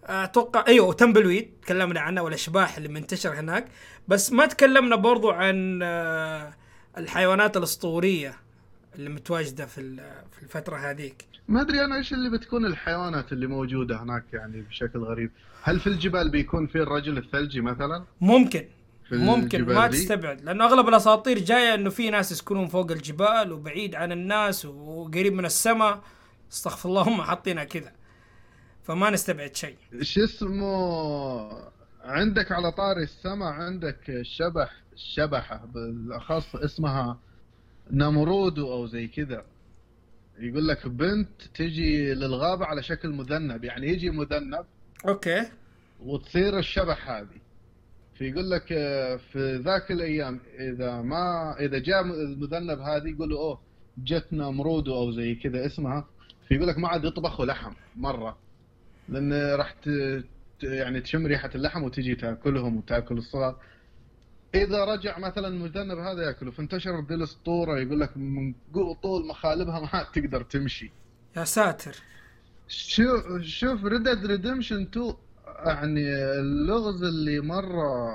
أتوقع أيوه و Tumbleweed تكلمنا عنها والأشباح اللي منتشر هناك. بس ما تكلمنا برضو عن آه، الحيوانات الأسطورية اللي متواجدة في في الفترة هذيك. ما أدري أنا إيش اللي بتكون الحيوانات اللي موجودة هناك يعني بشكل غريب. هل في الجبال بيكون في الرجل الثلجي مثلا؟ ممكن. ممكن. ما؟ تستبعد. لأنه أغلب الأساطير جاية إنه في ناس يسكنون فوق الجبال وبعيد عن الناس وقريب من السماء. استغفر الله هم حاطينها كذا. فما نستبعد شيء. شو اسمه عندك على طاري السماء عندك الشبح الشبحة بالأخص اسمها نمرودو أو زي كذا. يقول لك بنت تجي للغابة على شكل مذنب يعني يجي مذنب أوكي. وتصير الشبح هذه. فيقول لك آه، في ذاك الأيام إذا ما إذا جاء المذنب هذه يقولوا أوه جتنا نمرودو أو زي كذا اسمها. فيقول لك ما عاد يطبخوا لحم مرة. لأن راح ت... يعني تشم ريحة اللحم وتجي تأكلهم وتأكل الصغار. إذا رجع مثلا المذنب هذا يأكله فانتشرت ذي الأسطورة يقول لك من طول مخالبها ما (laughs) تقدر تمشي. يا ساتر. شوف شوف Red Redemption 2 يعني اللغز اللي مرة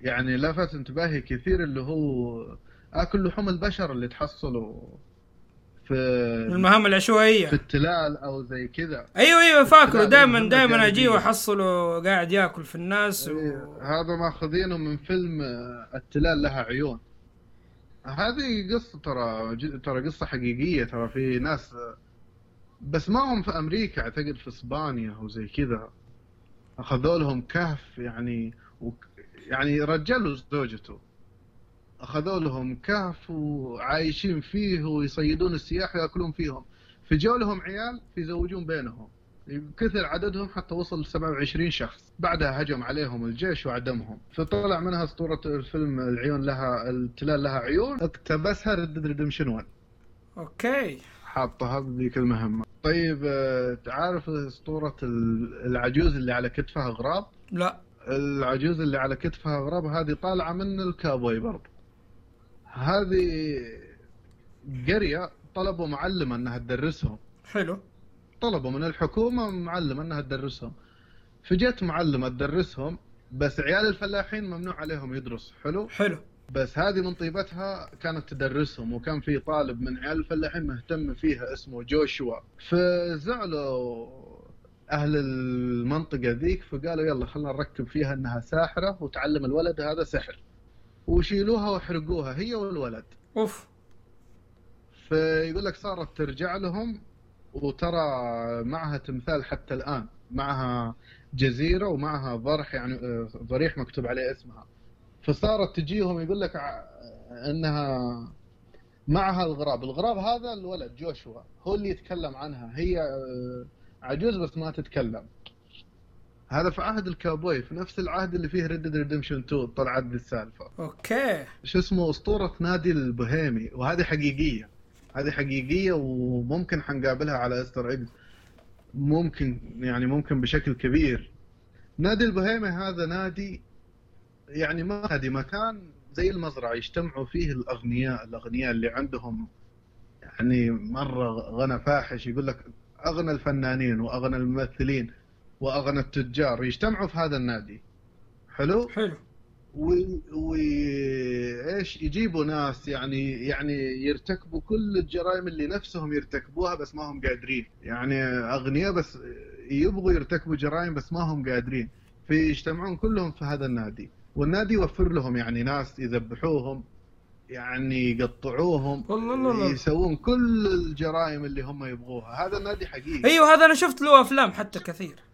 يعني لفت انتباهي كثير اللي هو أكل لحوم البشر اللي تحصله. في المهام في العشوائيه التلال أو زي كذا. أيوه أيوه فاكره. دائما دائما. اجيه وأحصله قاعد يأكل في الناس و... إيه، هذا ماخذينه من فيلم آه، التلال لها عيون. هذه قصة ترى ترى قصة حقيقية ترى في ناس آه، بس ما هم في أمريكا أعتقد في إسبانيا أو زي كذا. أخذوا لهم كهف يعني وك يعني رجال وزوجته أخذوا لهم كهف وعايشين فيه ويصيدون السياح ويأكلون فيهم. فجوا لهم عيال فيزوجون بينهم. كثر عددهم حتى وصل ل 27 شخص. بعدها هجم عليهم الجيش وعدمهم. فطلع منها اسطوره الفيلم العيون لها التلال لها عيون. اقتبسها Red Redemption 1 أوكي. حاطها بذيك المهمة. طيب آه، تعرف اسطوره ال- العجوز اللي على كتفها غراب؟ لا. العجوز اللي على كتفها غراب هذه طالعة من الكابوي برضه هذه قرية طلبوا معلمه أنها تدرسهم. حلو. طلبوا من الحكومة معلمه أنها تدرسهم. فجت معلمه تدرسهم بس عيال الفلاحين ممنوع عليهم يدرس. حلو؟ حلو. بس هذه من طيبتها كانت تدرسهم وكان في طالب من عيال الفلاحين مهتم فيها اسمه جوشوا. فزعلوا أهل المنطقة ذيك فقالوا يلا خلينا نركب فيها إنها ساحرة وتعلم الولد هذا سحر. وشيلوها واحرقوها هي والولد. أوف. فيقول لك صارت ترجع لهم وترى معها تمثال حتى الآن. معها جزيرة ومعها ضرح يعني آه، ضريح مكتوب عليه اسمها. فصارت تجيهم يقول لك إنها معها الغراب. الغراب هذا الولد جوشوا هو اللي يتكلم عنها. هي آه، عجوز بس ما تتكلم. هذا في عهد الكابوي في نفس العهد اللي فيه Red Redemption 2 طلعت ذي السالفة. أوكي. شو اسمه؟ أسطورة نادي البوهيمي وهذه حقيقية. هذه حقيقية وممكن حنقابلها على Easter eggs ممكن يعني ممكن بشكل كبير. نادي البوهيمي هذا نادي يعني ما نادي مكان زي المزرعة يجتمعوا فيه الأغنياء الأغنياء اللي عندهم يعني مرة غنى فاحش يقول لك أغنى الفنانين وأغنى الممثلين. وأغنى التجار يجتمعوا في هذا النادي. حلو؟ حلو. و... و... يجيبوا ناس يعني يعني يرتكبوا كل الجرائم اللي نفسهم يرتكبوها بس ما هم قادرين. يعني أغنياء بس يبغوا يرتكبوا جرائم بس ما هم قادرين. فيجتمعون كلهم في هذا النادي. والنادي يوفر لهم يعني ناس يذبحوهم يعني يقطعوهم. يسوون كل الجرائم اللي هم يبغوها. هذا النادي حقيقي. أيوه هذا أنا شفت له أفلام حتى كثير.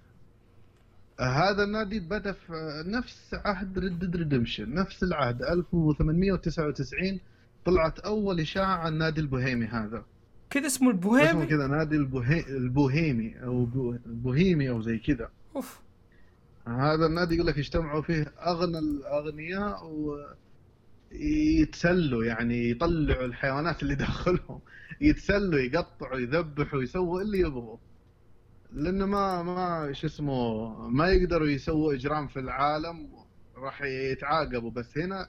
هذا النادي بدا في نفس عهد Red Redemption نفس العهد 1899 طلعت أول إشاعة عن نادي البوهيمي هذا. كذا اسمه اسمه البوهيمي كذا نادي البوهي... البوهيمي أو بو... البوهيمي أو زي كذا. أوف. هذا النادي يقول لك اجتمعوا فيه أغنى الأغنياء و يتسلوا يعني يطلعوا الحيوانات اللي (laughs) داخلهم يتسلوا يقطعوا يذبحوا يسووا اللي يبغوا. لأنه ما ما شو اسمه ما يقدروا يسووا إجرام في العالم راح يتعاقبوا. بس هنا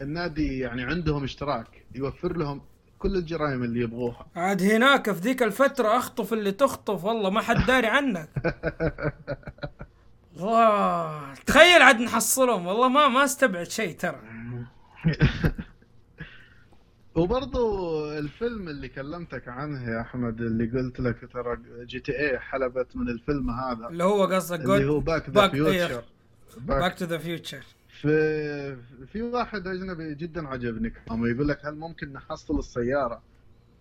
النادي يعني عندهم اشتراك يوفر لهم كل الجرائم اللي يبغوها. عاد هناك في ذيك الفترة أخطف اللي تخطف والله ما حد داري عنك. (laughs) الله تخيل عاد نحصلهم. والله ما ما استبعد شيء ترى. (laughs) وبرضو الفيلم اللي كلمتك عنه يا أحمد اللي قلت لك ترى GTA حلبت من الفيلم هذا. اللي هو قصدك اللي هو Back the Future Back to the Future في في واحد أجنبي جدا عجبني كلامه يقول لك هل ممكن نحصل السيارة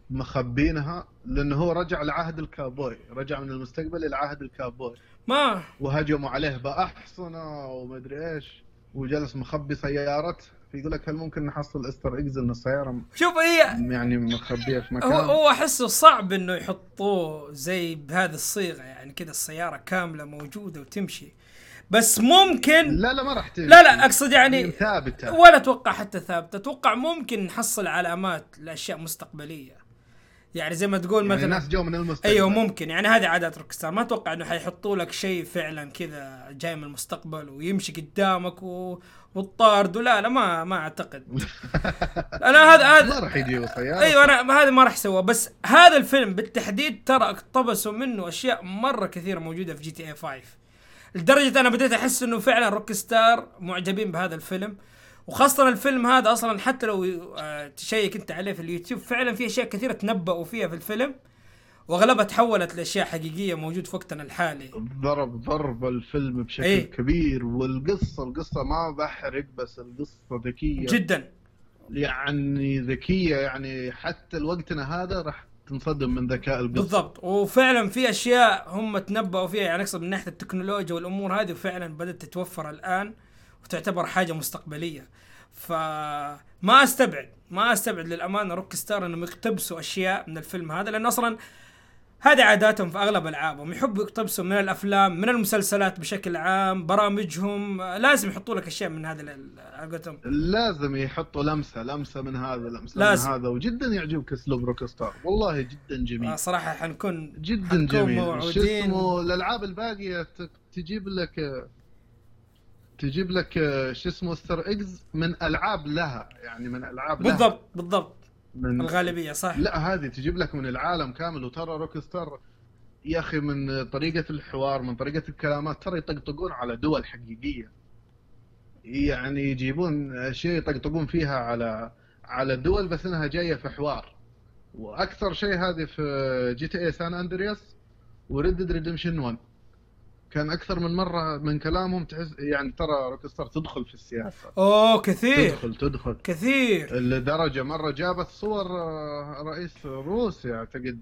مخبينها؟ لأنه هو رجع لعهد الكابوي رجع من المستقبل إلى عهد الكابوي. ما. وهجموا عليه بأحصنة ومدري إيش وجلس مخبي سيارته. فيقول لك هل ممكن نحصل Easter eggs إن السيارة شوف هي يعني مخبية في هو مكان؟ هو أحسه صعب إنه يحطوه زي بهذه الصيغة يعني كذا السيارة كاملة موجودة وتمشي. بس ممكن لا لا ما راح تمشي. لا لا أقصد يعني ثابتة. ولا أتوقع حتى ثابتة. أتوقع ممكن نحصل علامات لأشياء مستقبلية. يعني زي ما تقول يعني مثلا ناس جو من المستقبل. أيوه ممكن. يعني هذه عادات Rockstar. ما أتوقع إنه حيحطوا لك شيء فعلا كذا جاي من المستقبل ويمشي قدامك و... والطارد ولا لا ما ما أعتقد. (laughs) أنا هذا ما هذا راح يجيبوا سياره أيوه أنا هذا ما راح يسوى. بس هذا الفيلم بالتحديد ترى اقتبسوا منه أشياء مرة كثيرة موجودة في GTA 5 لدرجة أنا بديت أحس إنه فعلا Rockstar معجبين بهذا الفيلم. وخاصة الفيلم هذا أصلا حتى لو آه، check أنت عليه في اليوتيوب فعلا في أشياء كثيرة تنبأوا فيها في الفيلم وأغلبها تحولت لأشياء حقيقية موجود في وقتنا الحالي. ضرب ضرب الفيلم بشكل. إيه؟ كبير والقصة القصة ما بحرق بس القصة ذكية. جدا. يعني ذكية يعني حتى لوقتنا هذا راح تنصدم من ذكاء القصة. بالضبط. وفعلا في أشياء هم تنبأوا فيها يعني أقصد من ناحية التكنولوجيا والأمور هذه وفعلا بدأت تتوفر الآن. وتعتبر حاجة مستقبلية. فما أستبعد ما أستبعد للأمانة روك ستار إنهم يقتبسوا أشياء من الفيلم هذا لأنه أصلا هذه عاداتهم في أغلب ألعابهم. يحبوا يقتبسوا من الأفلام من المسلسلات بشكل عام برامجهم. لازم يحطوا لك أشياء من هذا قولتهم. لازم يحطوا لمسة لمسة من هذا لمسة لازم. من هذا وجدا يعجبك أسلوب روك ستار. والله جدا جميل. آه، صراحة حنكون جدا حنكون جميل. موعودين. اسمه الألعاب الباقية تجيب لك تجيب لك شو اسمه Easter eggs من ألعاب لها يعني من ألعاب لها. بالضبط بالضبط. من الغالبية صح. لا هذه تجيب لك من العالم كامل وترى Rockstar يا أخي من طريقة الحوار من طريقة الكلامات ترى يطقطقون على دول حقيقية. يعني يجيبون اشياء يطقطقون فيها على على دول بس إنها جاية في حوار. وأكثر شيء هذه في GTA San Andreas و Red Dead Redemption 1 كان أكثر من مرة من كلامهم تحس يعني ترى Rockstar تدخل في السياسة. أوه كثير. تدخل تدخل. كثير. لدرجة مرة جابت صور آه، رئيس روسيا اعتقد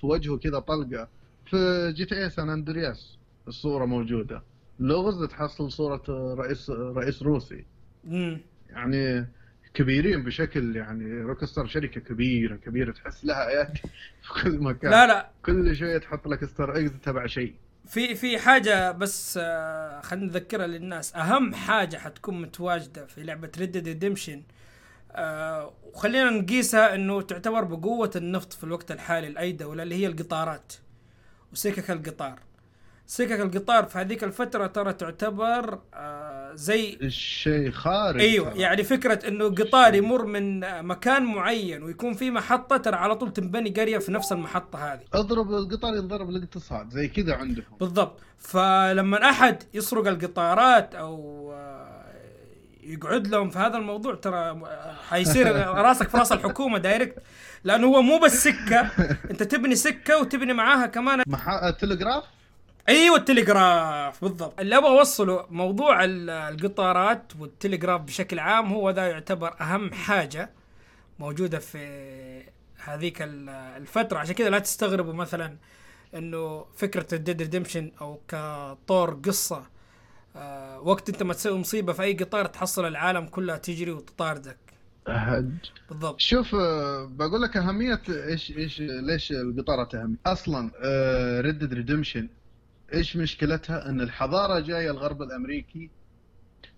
في وجهه كذا طلقة في GTA San Andreas. الصورة موجودة. لغز تحصل صورة آه، رئيس رئيس روسي. مم. يعني كبيرين بشكل يعني Rockstar شركة كبيرة كبيرة تحس لها ايادي (laughs) في كل مكان. لا لا. كل شوية تحط لك Easter eggs تبع شيء. في في حاجة بس آه، خلينا نذكرها للناس. أهم حاجة حتكون متواجدة في لعبة Red Dead Redemption وخلينا نقيسها إنه تعتبر بقوة النفط في الوقت الحالي لأي دولة اللي هي القطارات وسكك القطار. سكك القطار في هذيك الفترة ترى تعتبر آه، زي الشيء خارج أيوه ترى. يعني فكرة إنه قطار يمر من مكان معين ويكون في محطة ترى على طول تنبني قرية في نفس المحطة هذه. اضرب القطار ينضرب الاقتصاد زي كذا عندهم. بالضبط. فلما أحد يسرق القطارات أو آه، يقعد لهم في هذا الموضوع ترى آه، حيصير (laughs) راسك في راس الحكومة direct لأنه هو مو بس سكة أنت تبني سكة وتبني معاها كمان. محا... تلغراف؟ أيوه التلغراف بالضبط. اللي أبغى أوصله موضوع ال- القطارات والتلغراف بشكل عام هو ذا يعتبر أهم حاجة موجودة في هذيك ال- الفترة. عشان كذا لا تستغربوا مثلا إنه فكرة ال Dead Redemption أو كطور قصة آه وقت أنت ما تسوي مصيبة في أي قطار تحصل العالم كلها تجري وتطاردك. أهد. بالضبط. شوف آه، بقول لك أهمية إيش إيش ليش القطارات اهم أصلا Red Dead Redemption إيش مشكلتها؟ إن الحضارة جاية الغرب الأمريكي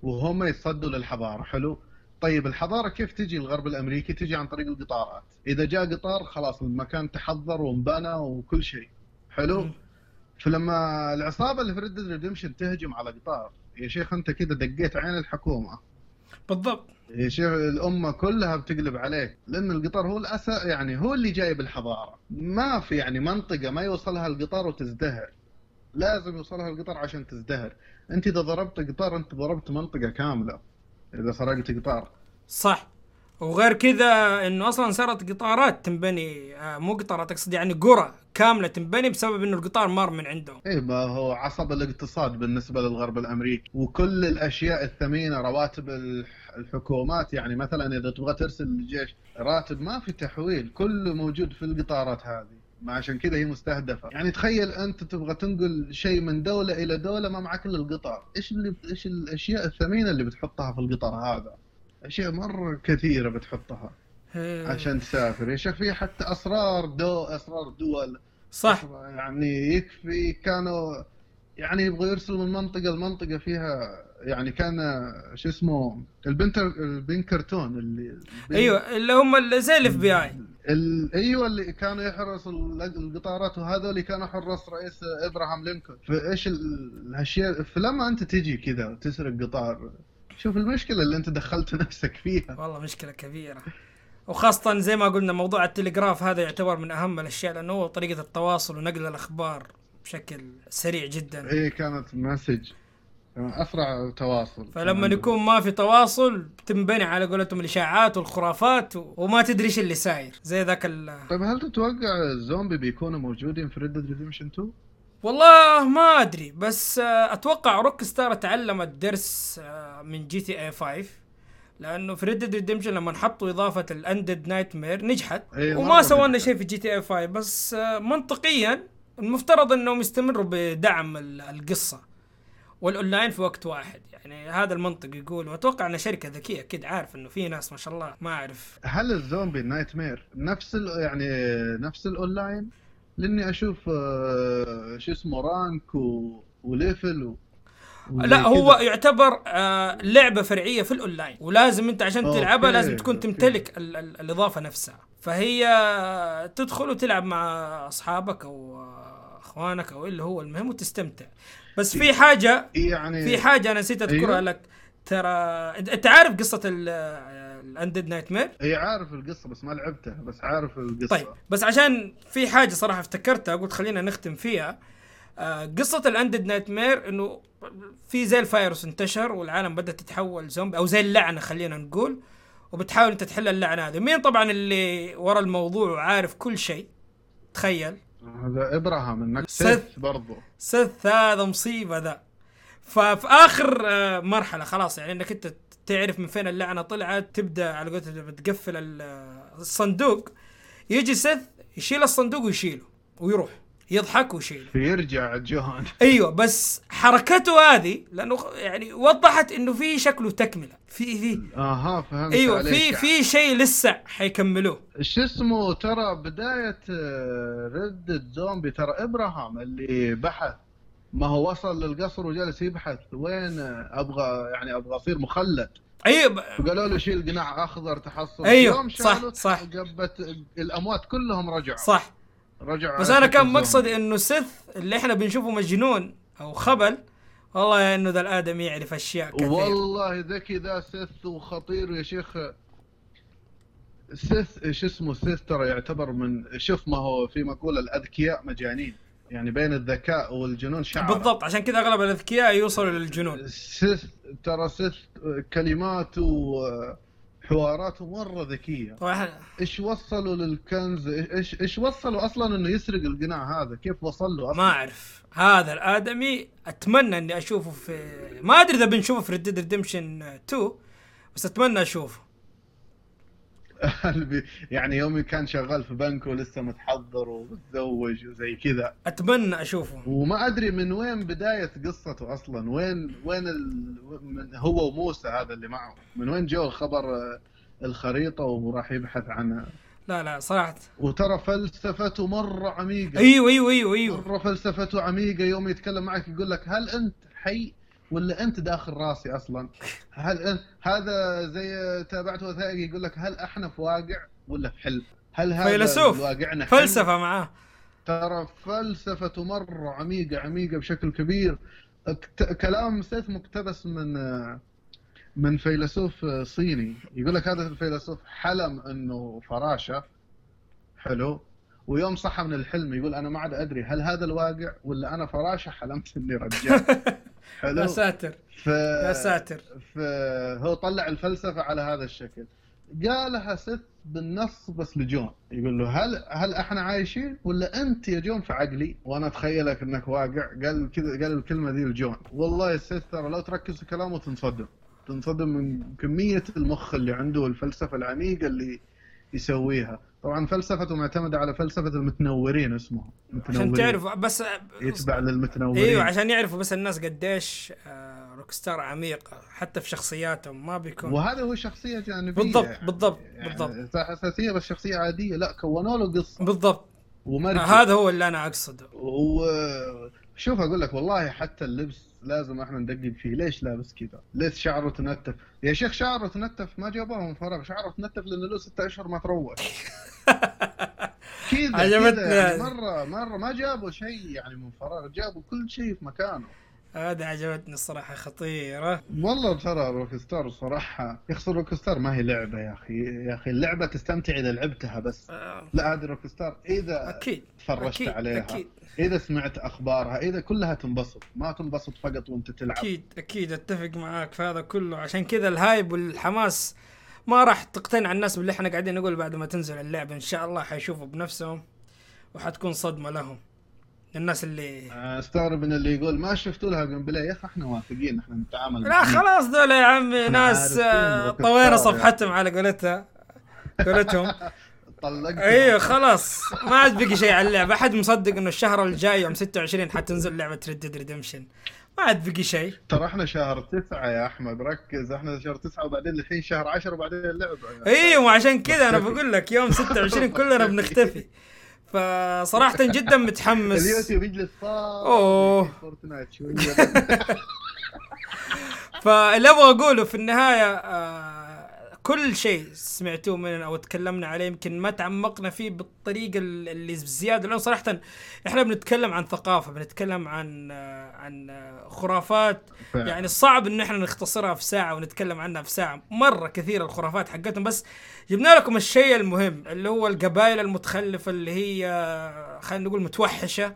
وهم يتصدوا للحضارة حلو؟ طيب الحضارة كيف تجي الغرب الأمريكي؟ تجي عن طريق القطارات. إذا جاء قطار خلاص المكان تحضر وانبنى وكل شيء حلو. فلما العصابة اللي في Red Redemption تهجم على قطار يا شيخ أنت كذا دقيت عين الحكومة. بالضبط. يا شيخ الأمة كلها بتقلب عليك لأن القطار هو الأساس يعني هو اللي جايب الحضارة ما في يعني منطقة ما يوصلها القطار وتزدهر. لازم يوصلها القطار عشان تزدهر. أنت إذا ضربت قطار أنت ضربت منطقة كاملة إذا سرقت قطار. صح. وغير كذا إنه أصلا صارت قطارات تنبني آه مو قطارات أقصد يعني قرى كاملة تنبني بسبب إنه القطار مار من عندهم. إيه ما هو عصب الاقتصاد بالنسبة للغرب الأمريكي. وكل الأشياء الثمينة رواتب الح- الحكومات يعني مثلا إذا تبغى ترسل الجيش راتب ما في تحويل كله موجود في القطارات هذه. ما عشان كذا هي مستهدفة. يعني تخيل أنت تبغى تنقل شيء من دولة إلى دولة ما معك إلا القطار. إيش اللي إيش الأشياء الثمينة اللي بتحطها في القطار هذا؟ أشياء مرة كثيرة بتحطها عشان تسافر. يا شيخ في حتى أسرار دول أسرار دول. صح. يعني يكفي كانوا يعني يبغوا يرسلوا من منطقة لمنطقة فيها يعني كان شو اسمه البنتر ال Pinkerton اللي أيوه اللي هم زي ال FBI. أيوه اللي كانوا يحرسوا ال- القطارات وهذول اللي كانوا حراس رئيس إبراهام لينكولن. فإيش ال- الأشياء فلما أنت تجي كذا وتسرق قطار شوف المشكلة اللي أنت دخلت (laughs) نفسك فيها. والله مشكلة كبيرة. وخاصة زي ما قلنا موضوع التلغراف هذا يعتبر من أهم الأشياء لأنه هو طريقة التواصل ونقل الأخبار بشكل سريع جدا. إيه كانت message. أسرع تواصل. فلما يكون ما في تواصل تنبني على قولتهم الإشاعات والخرافات وما تدري إيش اللي ساير. زي ذاك ال طيب هل تتوقع الزومبي بيكونوا موجودين في Red Redemption 2؟ والله ما أدري بس أتوقع Rockstar تعلمت درس آه، من GTA 5 لأنه في Red Redemption لما حطوا إضافة ال Undead Nightmare نجحت. إيه، وما سووا لنا. شيء في GTA 5 بس آه، منطقيا المفترض إنهم يستمروا بدعم ال- القصة. والأونلاين في وقت واحد يعني هذا المنطق يقول وأتوقع إن شركة ذكية أكيد عارف إنه في ناس ما شاء الله ما أعرف هل الزومبي Nightmare نفس يعني نفس الأونلاين؟ لأني أشوف آه، شو اسمه rank و... و level و... لا هو كذا. يعتبر آه لعبة فرعية في الأونلاين ولازم أنت عشان okay، تلعبها لازم تكون. تمتلك ال ال الإضافة نفسها فهي تدخل وتلعب مع أصحابك أو آه، أخوانك أو اللي هو المهم وتستمتع. بس في حاجة يعني في حاجة أنا نسيت أذكرها أيوه. لك. ترى انت عارف قصة ال Undead Nightmare اي عارف القصة بس ما لعبتها بس عارف القصة. طيب بس عشان في حاجة صراحة افتكرتها قلت خلينا نختم فيها. آه، قصة ال Undead Nightmare إنه في زي الفايروس انتشر والعالم بدأت تتحول زومبي أو زي اللعنة خلينا نقول وبتحاول أنت تحل اللعنة هذه. مين طبعا اللي ورا الموضوع وعارف كل شيء؟ تخيل. هذا إبراهام إنك. سيث برضو. سيث هذا مصيبة ذا. ففي آخر آه، مرحلة خلاص يعني إنك أنت تعرف من فين اللعنة طلعت تبدأ على قولتهم بتقفل ال- الصندوق. يجي سث يشيل الصندوق ويشيله ويروح. يضحك ويشيله فيرجع جون أيوه بس حركته هذه لأنه يعني وضحت إنه في شكله تكملة. في في. آها فهمت أيوه. في في شيء لسه حيكملوه. شو اسمه؟ ترى بداية رد زومبي ترى إبراهام اللي بحث. ما هو وصل للقصر وجالس يبحث وين آه، أبغى يعني أبغى أصير مخلد. أيوه فقالوا له شيل قناع أخضر تحصل. أيوه، يوم صح، صح. قبة الأموات كلهم رجعوا. صح. رجعوا بس أنا كان. مقصدي إنه سيث اللي إحنا بنشوفه مجنون أو خبل والله إنه ذا الآدمي يعرف أشياء كثير والله ذكي ذا سيث وخطير يا شيخ. سيث شو اسمه سيث ترى يعتبر من شوف ما هو في مقولة الأذكياء مجانين. يعني بين الذكاء والجنون شعر. بالضبط عشان كذا أغلب الأذكياء يوصلوا للجنون. سيث ترى سيث كلماته مرة ذكية. طبعا. إحنا- إيش وصلوا للكنز؟ إيش إيش وصلوا أصلا إنه يسرق القناع هذا؟ كيف وصل له أصلا؟ ما أعرف. هذا الآدمي أتمنى إني أشوفه في ما أدري إذا بنشوفه في Red Redemption 2 بس أتمنى أشوفه. قلبي. يعني يومي كان شغال في بنك ولسه متحضر ومتزوج وزي كذا. أتمنى اشوفه وما أدري من وين بداية قصته أصلا. وين وين ال... من هو وموسى هذا اللي معه. من وين جو الخبر آه، الخريطة وراح يبحث عنها؟ لا لا صراحة. وترى فلسفته مرة عميقة. أيوه أيوه أيوه أيوه. مرة فلسفته عميقة. يوم يتكلم معك يقول لك هل أنت حي؟ ولا أنت داخل راسي أصلا؟ هل هذا زي تابعت وثائقي يقول لك هل إحنا في واقع ولا في حلم؟ هل هذا فيلسوف. واقعنا حلم؟ فلسفة معاه ترى فلسفته مرة عميقة عميقة بشكل كبير كلام سيث مقتبس من من فيلسوف صيني يقول لك هذا الفيلسوف حلم إنه فراشة حلو ويوم صحى من الحلم يقول أنا ما عاد أدري هل هذا الواقع ولا أنا فراشة حلمت إني رجال (laughs) حلو. يا ساتر ف... يا ساتر. فهو طلع الفلسفة على هذا الشكل. قالها سيث بالنص بس لجون. يقول له هل هل إحنا عايشين ولا أنت يا جون في عقلي؟ وأنا أتخيلك إنك واقع. قال كذا قال الكلمة ذي لجون. والله يا سيث ترى لو تركز في كلامه تنصدم. تنصدم من كمية المخ اللي عنده والفلسفة العميقة اللي يسويها. طبعا فلسفته معتمدة على فلسفة المتنورين اسمه. عشان متنورين. تعرفوا بس يتبع للمتنورين. أيوه عشان يعرفوا بس الناس قديش آه، روك ستار عميق حتى في شخصياتهم ما بيكون. وهذا هو شخصية جانبية. بالضبط يعني. بالضبط يعني بالضبط. أساسية بس شخصية عادية. لا كونوا له قصة. بالضبط. ومركز هذا هو اللي أنا أقصده. وشوف أقول لك والله حتى اللبس لازم إحنا ندقق فيه ليش لابس كذا؟ ليش شعره تنتف؟ يا شيخ شعره تنتف ما جابوه فراغ شعره تنتف لأنه له ستة أشهر ما تروش كذا (laughs) عجبتني يعني هذه. مرة مرة ما جابوا شيء يعني من فراغ جابوا كل شيء في مكانه هذا عجبتني الصراحة خطيرة. والله ترى Rockstar صراحة يخسر Rockstar ما هي لعبة يا أخي يا أخي اللعبة تستمتع إذا لعبتها بس. آه، لا هذه Rockstar إذا أكيد تفرجت أكيد عليها أكيد. إذا سمعت أخبارها إذا كلها تنبسط ما تنبسط فقط وأنت تلعب. أكيد أكيد أتفق معاك في هذا كله. عشان كذا ال hype والحماس ما راح تقتنع الناس باللي إحنا قاعدين نقول بعد ما تنزل اللعبة. إن شاء الله حيشوفوا بنفسهم وحتكون صدمة لهم. الناس اللي استغرب من اللي يقول ما شفتوا لها gameplay يا أخي إحنا واثقين إحنا نتعامل لا. خلاص دول يا عمي ناس آه، طوينا صفحتهم على قولتها قولتهم. (laughs) طلقت أيوه خلاص. ما عاد بقي شيء على اللعبة. أحد مصدق إنه الشهر الجاي يوم 26 حتنزل لعبة Red Dead Redemption ما عاد بقي شيء. ترى إحنا شهر تسعة يا أحمد ركز. إحنا شهر تسعة وبعدين الحين شهر عشرة وبعدين اللعبة. أيوه وعشان كذا أنا بقول لك يوم 26 كلنا بنختفي. (laughs) فصراحة جدا متحمس. اليوتيوب يجلس شوية. (laughs) فاللي أبغى أقوله في النهاية آه كل شيء سمعتوه مننا أو تكلمنا عليه يمكن ما تعمقنا فيه بالطريقة ال- اللي بزيادة. لأنه صراحة إحنا بنتكلم عن ثقافة بنتكلم عن عن خرافات. يعني صعب إن إحنا نختصرها في ساعة ونتكلم عنها في ساعة. مرة كثيرة الخرافات حقتهم. بس جبنا لكم الشيء المهم اللي هو القبائل المتخلفة اللي هي خلينا نقول متوحشة.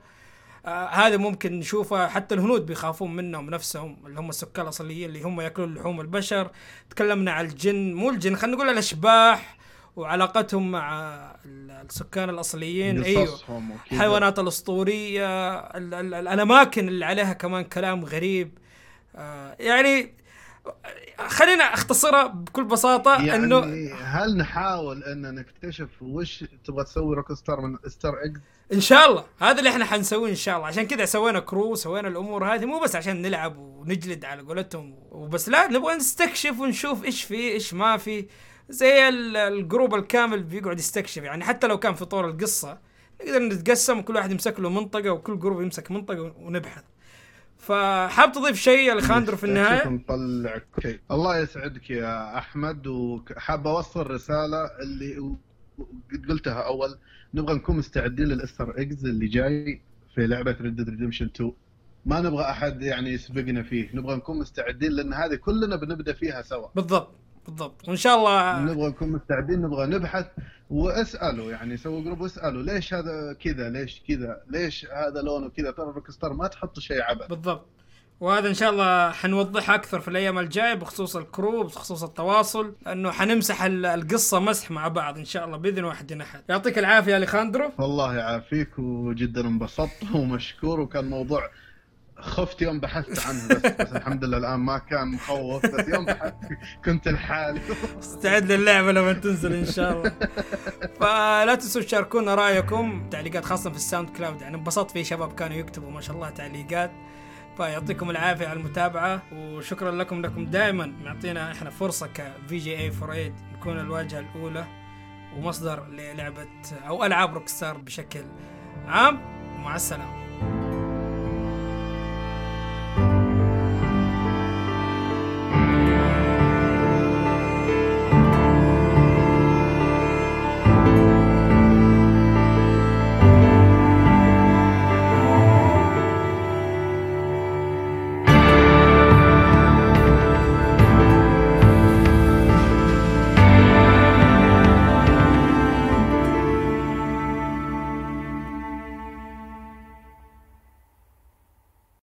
آه هذا ممكن نشوفه حتى الهنود بيخافون منهم نفسهم اللي هم السكان الأصليين اللي هم يأكلون لحوم البشر. تكلمنا عن الجن مو الجن خلينا نقول الأشباح وعلاقتهم مع ال- السكان الأصليين. أيوه. الحيوانات الأسطورية ال- ال- الأماكن اللي عليها كمان كلام غريب. آه يعني خلينا اختصرها بكل بساطة يعني إنه هل نحاول أن نكتشف وش تبغى تسوي Rockstar من Easter eggs إن شاء الله. هذا اللي إحنا حنسويه إن شاء الله. عشان كذا سوينا crew سوينا الأمور هذه. مو بس عشان نلعب ونجلد على قولتهم وبس. لا نبغى نستكشف ونشوف إيش في إيش ما في. زي ال- ال group الكامل بيقعد يستكشف. يعني حتى لو كان في طور القصة نقدر نتقسم وكل واحد يمسك له منطقة وكل group يمسك منطقة ونبحث. فحاب تضيف شيء ألخاندرو في النهاية؟ نطلع شيء. الله يسعدك يا أحمد وحاب أوصل رسالة اللي قلتها أول. نبغى نكون مستعدين لل Easter eggs اللي جاي في لعبة Red Dead Redemption 2 ما نبغى أحد يعني يسبقنا فيه. نبغى نكون مستعدين لأن هذه كلنا بنبدأ فيها سوا. بالضبط بالضبط. وإن شاء الله نبغى نكون مستعدين نبغى نبحث. واسألوا يعني سووا group واسألوا ليش هذا كذا ليش كذا ليش هذا لونه كذا ترى Rockstar ما تحط شيء عبث. بالضبط. وهذا إن شاء الله حنوضحها أكثر في الأيام الجاية بخصوص ال crew بخصوص التواصل لأنه حنمسح ال- القصة مسح مع بعض إن شاء الله بإذن واحد احد يعطيك العافية أليخاندرو. الله يعافيك وجدا انبسطت ومشكور وكان موضوع خفت يوم بحثت عنه بس, بس الحمد لله الآن ما كان مخوف بس يوم بحثت كنت لحالي. استعد للعبة لما تنزل إن شاء الله. فلا تنسوا تشاركونا رأيكم تعليقات خاصة في ال SoundCloud. يعني انبسطت في شباب كانوا يكتبوا ما شاء الله تعليقات. فيعطيكم العافية على المتابعة وشكرا لكم لكم دائما. معطينا إحنا فرصة ك VGA4A نكون الواجهة الأولى ومصدر للعبة أو ألعاب Rockstar بشكل عام. ومع السلامة.